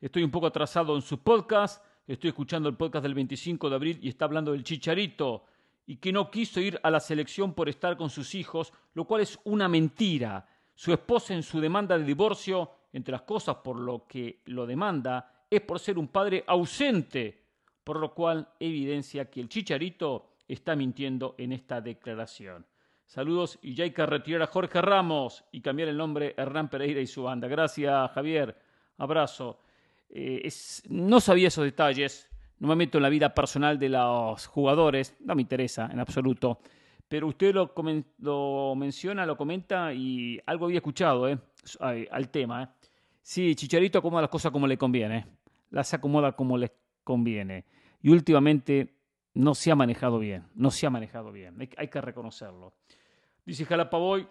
estoy un poco atrasado en su podcast, estoy escuchando el podcast del 25 de abril y está hablando del chicharito y que no quiso ir a la selección por estar con sus hijos, lo cual es una mentira. Su esposa en su demanda de divorcio, entre las cosas por lo que lo demanda, es por ser un padre ausente, por lo cual evidencia que el chicharito está mintiendo en esta declaración. Saludos y ya hay que retirar a Jorge Ramos y cambiar el nombre Hernán Pereira y su banda. Gracias, Javier. Abrazo. Eh, no sabía esos detalles. No me meto en la vida personal de los jugadores. No me interesa en absoluto. Pero usted lo, menciona, lo comenta y algo había escuchado eh, al tema. Eh. Sí, Chicharito acomoda las cosas como le conviene. Las acomoda como le conviene. Y últimamente no se ha manejado bien, no se ha manejado bien, hay, que reconocerlo. Dice Jalapaboy,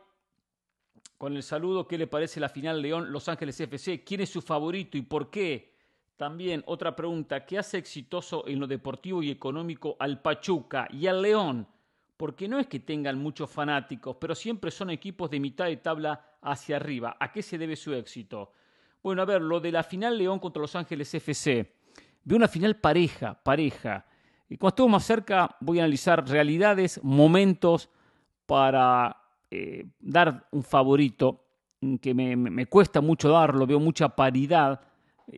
con el saludo, ¿qué le parece la final León-Los Ángeles FC? ¿Quién es su favorito y por qué? También otra pregunta, ¿qué hace exitoso en lo deportivo y económico al Pachuca y al León? Porque no es que tengan muchos fanáticos, pero siempre son equipos de mitad de tabla hacia arriba. ¿A qué se debe su éxito? Bueno, a ver, lo de la final León contra Los Ángeles FC. Veo una final pareja, pareja. Y cuando estuvo más cerca voy a analizar realidades, momentos para eh, dar un favorito que me, cuesta mucho darlo, veo mucha paridad.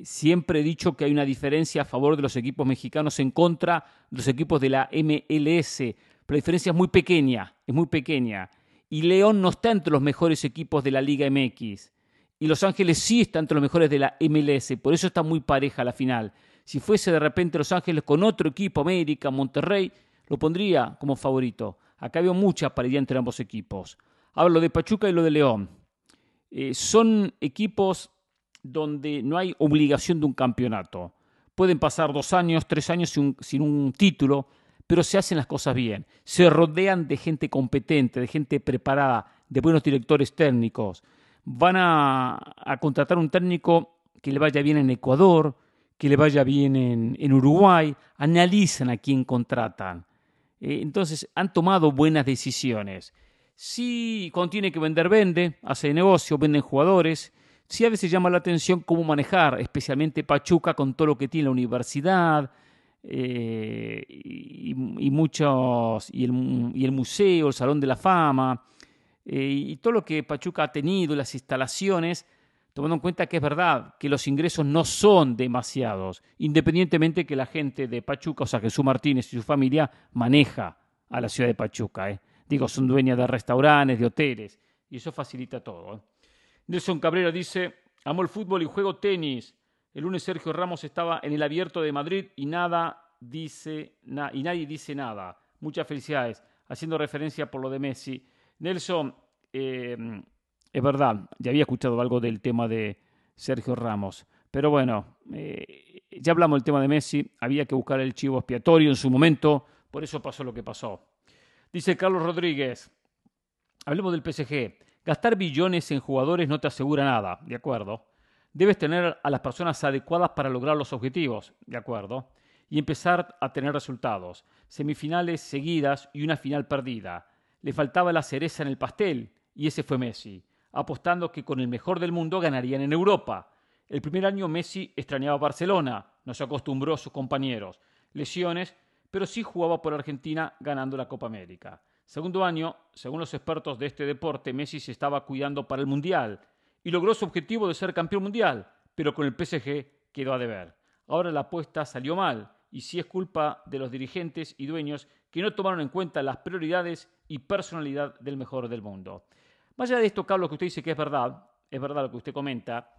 Siempre he dicho que hay una diferencia a favor de los equipos mexicanos en contra de los equipos de la MLS, pero la diferencia es muy pequeña, es muy pequeña. Y León no está entre los mejores equipos de la Liga MX. Y Los Ángeles sí está entre los mejores de la MLS, por eso está muy pareja la final. Si fuese de repente Los Ángeles con otro equipo, América, Monterrey, lo pondría como favorito. Acá veo mucha paridad entre ambos equipos. Hablo de Pachuca y lo de León. Eh, son equipos donde no hay obligación de un campeonato. Pueden pasar dos años, tres años sin un título, pero se hacen las cosas bien. Se rodean de gente competente, de gente preparada, de buenos directores técnicos. Van a, a contratar un técnico que le vaya bien en Ecuador, que le vaya bien en, Uruguay, analizan a quién contratan. Eh, entonces han tomado buenas decisiones. Si cuando tiene que vender, vende, hace negocio, venden jugadores. Sí a veces llama la atención cómo manejar, especialmente Pachuca con todo lo que tiene la universidad eh, y, muchos, y el, y el, museo, el Salón de la Fama, eh, y todo lo que Pachuca ha tenido, las instalaciones, tomando en cuenta que es verdad que los ingresos no son demasiados, independientemente que la gente de Pachuca, o sea, Jesús Martínez y su familia maneja a la ciudad de Pachuca. ¿eh? Digo, son dueñas de restaurantes, de hoteles, y eso facilita todo. ¿eh? Nelson Cabrera dice, amo el fútbol y juego tenis. El lunes Sergio Ramos estaba en el abierto de Madrid y nada dice y nadie dice nada. Muchas felicidades. Haciendo referencia por lo de Messi. Nelson, eh, es verdad, ya había escuchado algo del tema de Sergio Ramos. Pero bueno, eh, ya hablamos del tema de Messi, había que buscar el chivo expiatorio en su momento, por eso pasó lo que pasó. Dice Carlos Rodríguez, hablemos del PSG. Gastar billones en jugadores no te asegura nada, ¿de acuerdo? Debes tener a las personas adecuadas para lograr los objetivos, ¿de acuerdo? Y empezar a tener resultados. Semifinales seguidas y una final perdida. Le faltaba la cereza en el pastel y ese fue Messi apostando que con el mejor del mundo ganarían en Europa. El primer año Messi extrañaba Barcelona, no se acostumbró a sus compañeros, lesiones, pero sí jugaba por Argentina ganando la Copa América. Segundo año, según los expertos de este deporte, Messi se estaba cuidando para el Mundial y logró su objetivo de ser campeón mundial, pero con el PSG quedó a deber. Ahora la apuesta salió mal y sí es culpa de los dirigentes y dueños que no tomaron en cuenta las prioridades y personalidad del mejor del mundo. Más allá de esto, Carlos, que usted dice que es verdad, es verdad lo que usted comenta,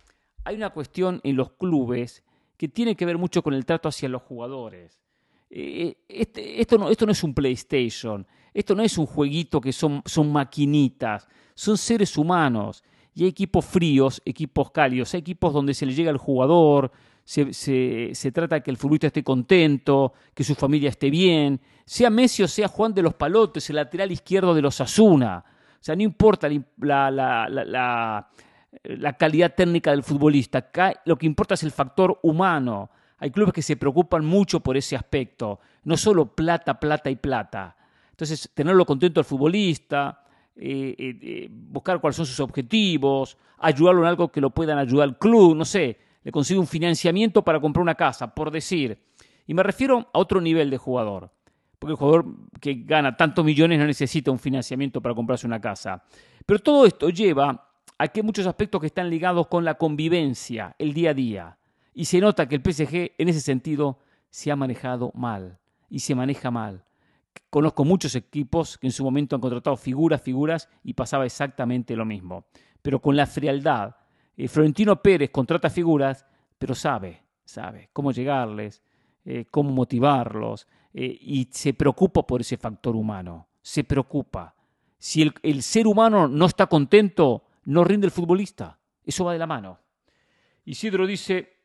hay una cuestión en los clubes que tiene que ver mucho con el trato hacia los jugadores. Eh, este, esto, no, es un PlayStation, esto no es un jueguito que son, maquinitas, son seres humanos. Y hay equipos fríos, equipos cálidos, hay equipos donde se le llega al jugador, se, se, trata que el futbolista esté contento, que su familia esté bien, sea Messi o sea Juan de los Palotes, el lateral izquierdo de los Asuna. O sea, no importa la, calidad técnica del futbolista, lo que importa es el factor humano. Hay clubes que se preocupan mucho por ese aspecto, no solo plata, plata y plata. Entonces, tenerlo contento al futbolista, eh, eh, eh, buscar cuáles son sus objetivos, ayudarlo en algo que lo puedan ayudar al club, no sé, le consigue un financiamiento para comprar una casa, por decir. Y me refiero a otro nivel de jugador, porque el jugador que gana tantos millones no necesita un financiamiento para comprarse una casa. Pero todo esto lleva a que muchos aspectos que están ligados con la convivencia, el día a día. Y se nota que el PSG en ese sentido se ha manejado mal y se maneja mal. Conozco muchos equipos que en su momento han contratado figuras, figuras y pasaba exactamente lo mismo. Pero con la frialdad, eh, Florentino Pérez contrata figuras, pero sabe, sabe cómo llegarles, eh, cómo motivarlos eh, y se preocupa por ese factor humano. Se preocupa. Si el, el ser humano no está contento, no rinde el futbolista. Eso va de la mano. Isidro dice,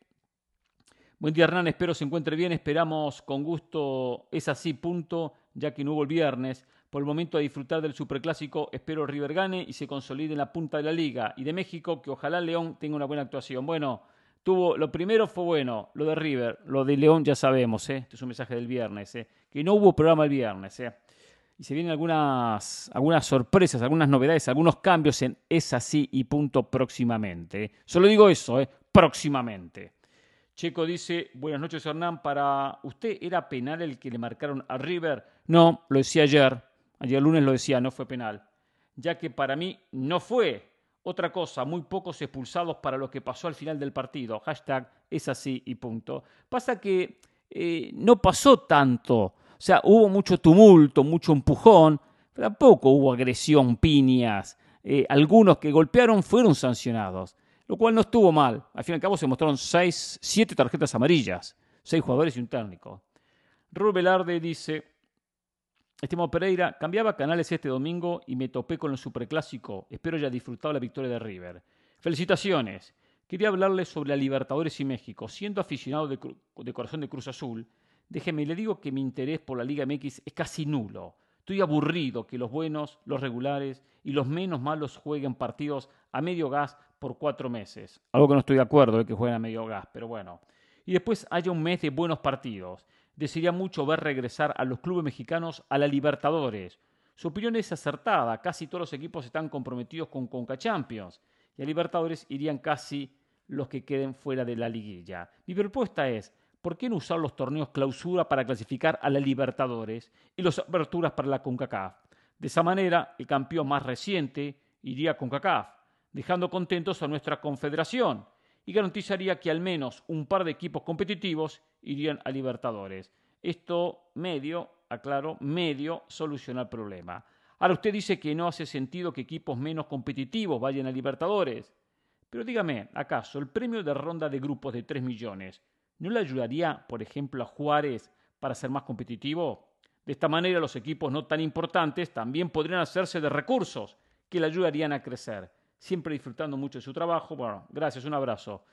Buen día Hernán, espero se encuentre bien, esperamos con gusto, es así, punto ya que no hubo el viernes. Por el momento a disfrutar del Superclásico, espero River gane y se consolide en la punta de la liga. Y de México, que ojalá León tenga una buena actuación. Bueno, tuvo, lo primero fue bueno, lo de River, lo de León ya sabemos, ¿eh? este es un mensaje del viernes, ¿eh? que no hubo programa el viernes. ¿eh? Y se vienen algunas, algunas sorpresas, algunas novedades, algunos cambios en Es así y punto próximamente. ¿eh? Solo digo eso, ¿eh? próximamente. Checo dice, buenas noches Hernán, para usted era penal el que le marcaron a River. No, lo decía ayer, ayer lunes lo decía, no fue penal, ya que para mí no fue. Otra cosa, muy pocos expulsados para lo que pasó al final del partido. Hashtag es así y punto. Pasa que eh, no pasó tanto. O sea, hubo mucho tumulto, mucho empujón. Pero tampoco hubo agresión, piñas. Eh, algunos que golpearon fueron sancionados lo cual no estuvo mal. Al fin y al cabo se mostraron seis, siete tarjetas amarillas, seis jugadores y un técnico. Rubén Velarde dice, estimado Pereira, cambiaba canales este domingo y me topé con el superclásico. Espero haya disfrutado la victoria de River. Felicitaciones. Quería hablarles sobre la Libertadores y México. Siendo aficionado de, de corazón de Cruz Azul, déjeme, le digo que mi interés por la Liga MX es casi nulo. Estoy aburrido que los buenos, los regulares y los menos malos jueguen partidos a medio gas por cuatro meses. Algo que no estoy de acuerdo de que jueguen a medio gas, pero bueno. Y después haya un mes de buenos partidos. Desearía mucho ver regresar a los clubes mexicanos a la Libertadores. Su opinión es acertada. Casi todos los equipos están comprometidos con Conca Champions. Y a Libertadores irían casi los que queden fuera de la liguilla. Mi propuesta es, ¿por qué no usar los torneos clausura para clasificar a la Libertadores y las aperturas para la CONCACAF? De esa manera, el campeón más reciente iría a CONCACAF dejando contentos a nuestra confederación y garantizaría que al menos un par de equipos competitivos irían a Libertadores. Esto medio, aclaro, medio soluciona el problema. Ahora usted dice que no hace sentido que equipos menos competitivos vayan a Libertadores. Pero dígame, ¿acaso el premio de ronda de grupos de 3 millones no le ayudaría, por ejemplo, a Juárez para ser más competitivo? De esta manera los equipos no tan importantes también podrían hacerse de recursos que le ayudarían a crecer siempre disfrutando mucho de su trabajo. Bueno, gracias, un abrazo.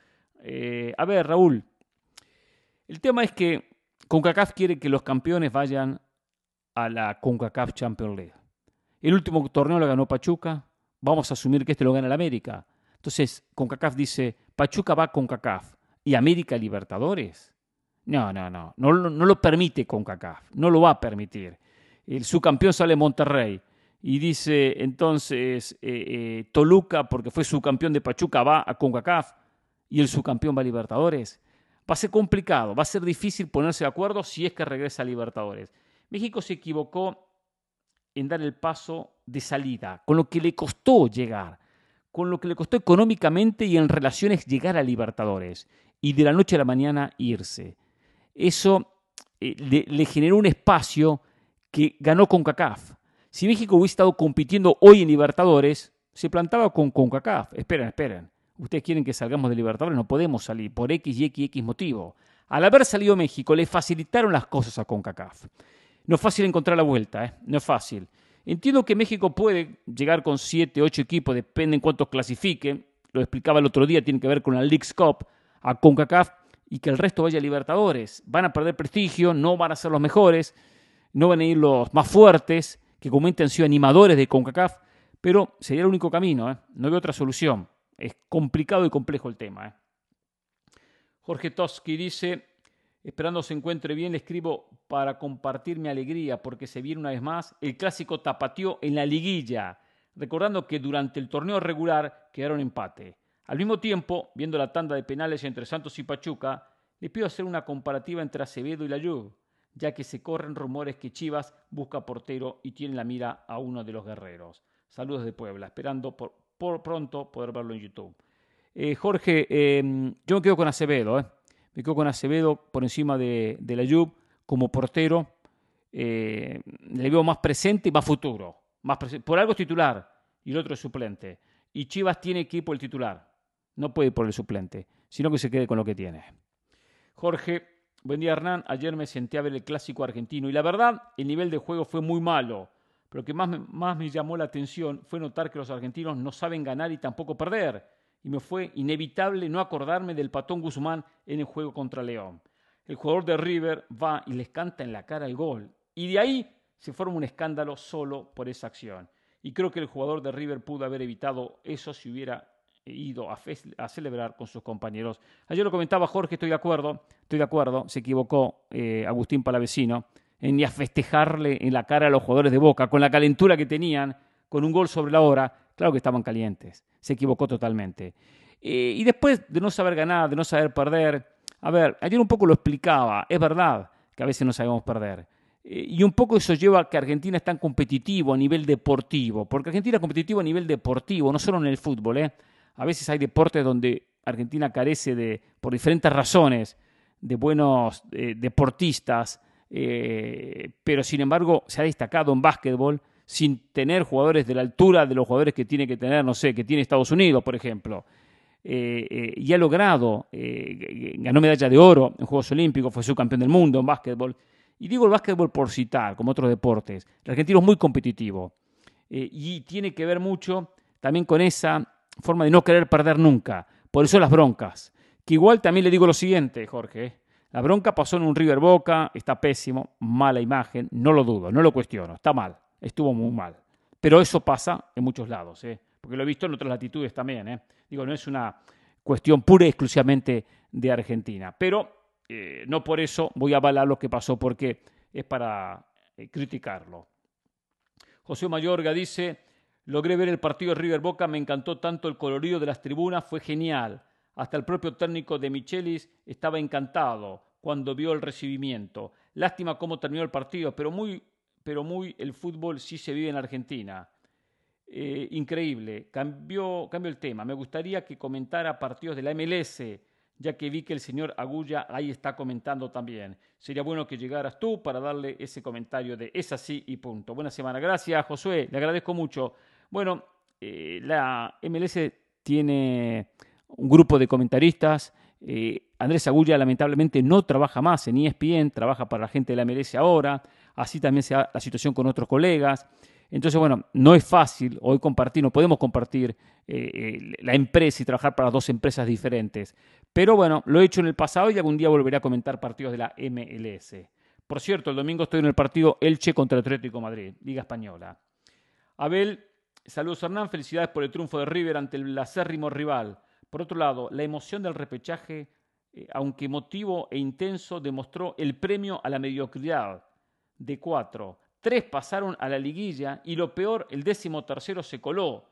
Eh, a ver, Raúl, el tema es que CONCACAF quiere que los campeones vayan a la CONCACAF Champions League. El último torneo lo ganó Pachuca, vamos a asumir que este lo gana el América. Entonces, CONCACAF dice, Pachuca va a CONCACAF y América Libertadores. No, no, no, no, no lo permite CONCACAF, no lo va a permitir. El subcampeón sale Monterrey, y dice entonces eh, eh, Toluca, porque fue subcampeón de Pachuca, va a CONCACAF y el subcampeón va a Libertadores. Va a ser complicado, va a ser difícil ponerse de acuerdo si es que regresa a Libertadores. México se equivocó en dar el paso de salida, con lo que le costó llegar, con lo que le costó económicamente y en relaciones llegar a Libertadores y de la noche a la mañana irse. Eso eh, le, le generó un espacio que ganó CONCACAF si México hubiese estado compitiendo hoy en Libertadores, se plantaba con CONCACAF. Esperen, esperen. Ustedes quieren que salgamos de Libertadores, no podemos salir por X y X, X motivo. Al haber salido México, le facilitaron las cosas a CONCACAF. No es fácil encontrar la vuelta, ¿eh? no es fácil. Entiendo que México puede llegar con 7, 8 equipos, depende en cuántos clasifiquen. Lo explicaba el otro día, tiene que ver con la League's Cup, a CONCACAF, y que el resto vaya a Libertadores. Van a perder prestigio, no van a ser los mejores, no van a ir los más fuertes que comenten sido animadores de CONCACAF, pero sería el único camino, ¿eh? no veo otra solución. Es complicado y complejo el tema. ¿eh? Jorge Toski dice, Esperando se encuentre bien, le escribo para compartir mi alegría porque se viene una vez más el clásico tapatío en la liguilla, recordando que durante el torneo regular quedaron empate. Al mismo tiempo, viendo la tanda de penales entre Santos y Pachuca, le pido hacer una comparativa entre Acevedo y la ya que se corren rumores que Chivas busca portero y tiene la mira a uno de los guerreros. Saludos de Puebla, esperando por, pronto poder verlo en YouTube. Eh, Jorge, em, yo me quedo con Acevedo, ¿eh? me quedo con Acevedo por encima de, la Juve como portero. Eh, le veo más presente y más futuro. Más por algo es titular y el otro es suplente. Y Chivas tiene equipo el titular. No puede ir por el suplente, sino que se quede con lo que tiene. Jorge, buen día Hernán. Ayer me senté a ver el clásico argentino y la verdad, el nivel de juego fue muy malo. Pero lo que más me, más me llamó la atención fue notar que los argentinos no saben ganar y tampoco perder. Y me fue inevitable no acordarme del patón Guzmán en el juego contra León. El jugador de River va y les canta en la cara el gol. Y de ahí se forma un escándalo solo por esa acción. Y creo que el jugador de River pudo haber evitado eso si hubiera ido a, celebrar con sus compañeros. Ayer lo comentaba Jorge, estoy de acuerdo, estoy de acuerdo, se equivocó eh, Agustín Palavecino en ir a festejarle en la cara a los jugadores de Boca, con la calentura que tenían, con un gol sobre la hora, claro que estaban calientes, se equivocó totalmente. Eh, y después de no saber ganar, de no saber perder, a ver, ayer un poco lo explicaba, es verdad que a veces no sabemos perder. Eh, y un poco eso lleva a que Argentina es tan competitivo a nivel deportivo, porque Argentina es competitivo a nivel deportivo, no solo en el fútbol, ¿eh? A veces hay deportes donde Argentina carece de, por diferentes razones, de buenos eh, deportistas, eh, pero sin embargo se ha destacado en básquetbol sin tener jugadores de la altura de los jugadores que tiene que tener, no sé, que tiene Estados Unidos, por ejemplo. Eh, y ha logrado, ganó medalla de oro en Juegos Olímpicos, fue subcampeón del mundo en básquetbol. Y digo el básquetbol por citar, como otros deportes. El argentino es muy competitivo y tiene que ver mucho también con esa forma de no querer perder nunca. Por eso las broncas. Que igual también le digo lo siguiente, Jorge. ¿eh? La bronca pasó en un River Boca, está pésimo, mala imagen, no lo dudo, no lo cuestiono, está mal, estuvo muy mal. Pero eso pasa en muchos lados, ¿eh? porque lo he visto en otras latitudes también. ¿eh? Digo, no es una cuestión pura y exclusivamente de Argentina. Pero no por eso voy a avalar lo que pasó, porque es para criticarlo. José Mayorga dice, Logré ver el partido de River Boca, me encantó tanto el colorido de las tribunas, fue genial. Hasta el propio técnico de Michelis estaba encantado cuando vio el recibimiento. Lástima cómo terminó el partido, pero muy, pero muy el fútbol sí se vive en Argentina. Eh, increíble. Cambió, cambio el tema. Me gustaría que comentara partidos de la MLS, ya que vi que el señor Agulla ahí está comentando también. Sería bueno que llegaras tú para darle ese comentario de es así y punto. Buena semana. Gracias, Josué. Le agradezco mucho. Bueno, eh, la MLS tiene un grupo de comentaristas. Eh, Andrés Agulla lamentablemente no trabaja más en ESPN, trabaja para la gente de la MLS ahora. Así también se da la situación con otros colegas. Entonces, bueno, no es fácil hoy compartir, no podemos compartir eh, la empresa y trabajar para dos empresas diferentes. Pero bueno, lo he hecho en el pasado y algún día volveré a comentar partidos de la MLS. Por cierto, el domingo estoy en el partido Elche contra Atlético Madrid, Liga Española. Abel Saludos Hernán, felicidades por el triunfo de River ante el acérrimo rival. Por otro lado, la emoción del repechaje, eh, aunque emotivo e intenso, demostró el premio a la mediocridad de cuatro. Tres pasaron a la liguilla y lo peor, el décimo tercero se coló.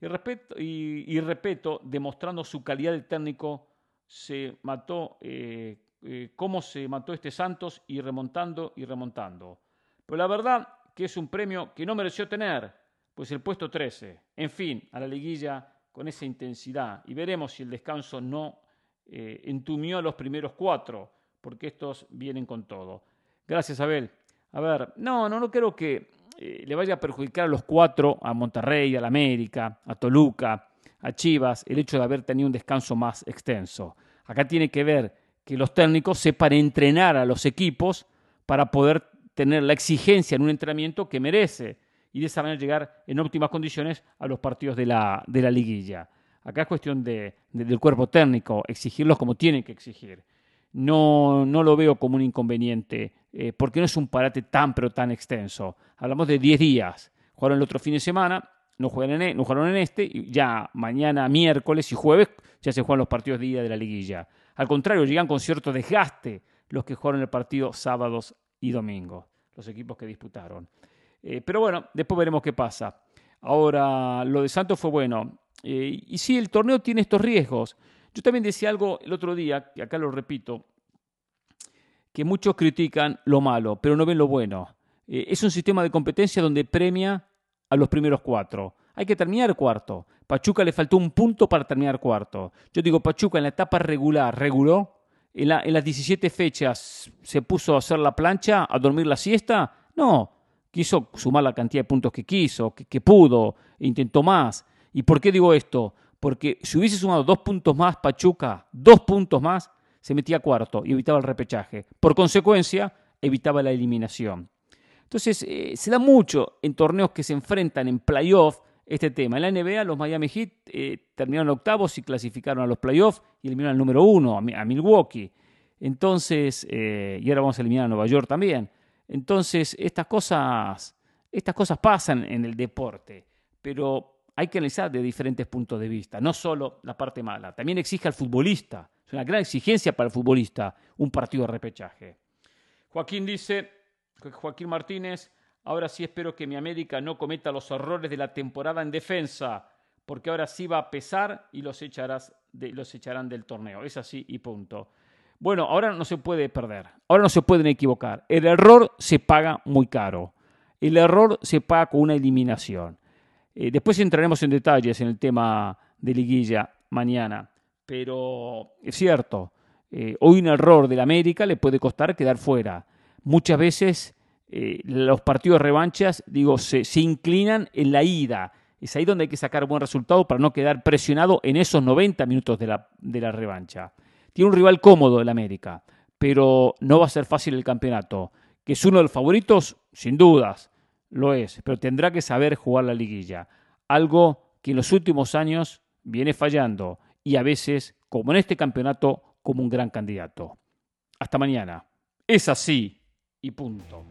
Y, respeto, y, repeto, demostrando su calidad de técnico, se mató, eh, eh, cómo se mató este Santos y remontando y remontando. Pero la verdad que es un premio que no mereció tener pues el puesto 13. En fin, a la liguilla con esa intensidad. Y veremos si el descanso no eh, entumió a los primeros cuatro, porque estos vienen con todo. Gracias, Abel. A ver, no, no, no creo que eh, le vaya a perjudicar a los cuatro, a Monterrey, a la América, a Toluca, a Chivas, el hecho de haber tenido un descanso más extenso. Acá tiene que ver que los técnicos sepan entrenar a los equipos para poder tener la exigencia en un entrenamiento que merece y de esa manera llegar en óptimas condiciones a los partidos de la, de la liguilla. Acá es cuestión de, del cuerpo técnico, exigirlos como tienen que exigir. No, no lo veo como un inconveniente, eh, porque no es un parate tan pero tan extenso. Hablamos de 10 días. Jugaron el otro fin de semana, no, en, e, jugaron en este, y ya mañana, miércoles y jueves ya se juegan los partidos de día de la liguilla. Al contrario, llegan con cierto desgaste los que jugaron el partido sábados y domingos, los equipos que disputaron. Eh, pero bueno, después veremos qué pasa. Ahora, lo de Santos fue bueno. Eh, y sí, el torneo tiene estos riesgos. Yo también decía algo el otro día, que acá lo repito, que muchos critican lo malo, pero no ven lo bueno. Eh, es un sistema de competencia donde premia a los primeros cuatro. Hay que terminar cuarto. Pachuca le faltó un punto para terminar cuarto. Yo digo, Pachuca en la etapa regular reguló. En, las 17 fechas se puso a hacer la plancha, a dormir la siesta. No, quiso sumar la cantidad de puntos que quiso, que, que pudo, intentó más. ¿Y por qué digo esto? Porque si hubiese sumado dos puntos más Pachuca, dos puntos más, se metía cuarto y evitaba el repechaje. Por consecuencia, evitaba la eliminación. Entonces, eh, se da mucho en torneos que se enfrentan en playoff este tema. En la NBA, los Miami Heat eh, terminaron octavos y clasificaron a los playoffs y eliminaron al número uno, a, Milwaukee. Entonces, eh, y ahora vamos a eliminar a Nueva York también. Entonces, estas cosas, estas cosas pasan en el deporte, pero hay que analizar de diferentes puntos de vista, no solo la parte mala. También exige al futbolista, es una gran exigencia para el futbolista un partido de repechaje. Joaquín dice, Joaquín Martínez, ahora sí espero que mi América no cometa los errores de la temporada en defensa, porque ahora sí va a pesar y los, echarás los echarán del torneo. Es así y punto. Bueno, ahora no se puede perder, ahora no se pueden equivocar. El error se paga muy caro. El error se paga con una eliminación. Eh, después entraremos en detalles en el tema de liguilla mañana, pero es cierto, eh, hoy un error del América le puede costar quedar fuera muchas veces eh, los partidos de revanchas, digo, se, inclinan en la ida. Es ahí donde hay que sacar buen resultado para no quedar presionado en esos 90 minutos de la, de la revancha. Tiene un rival cómodo el América, pero no va a ser fácil el campeonato. Que es uno de los favoritos, sin dudas, lo es, pero tendrá que saber jugar la liguilla. Algo que en los últimos años viene fallando y a veces, como en este campeonato, como un gran candidato. Hasta mañana. Es así y punto.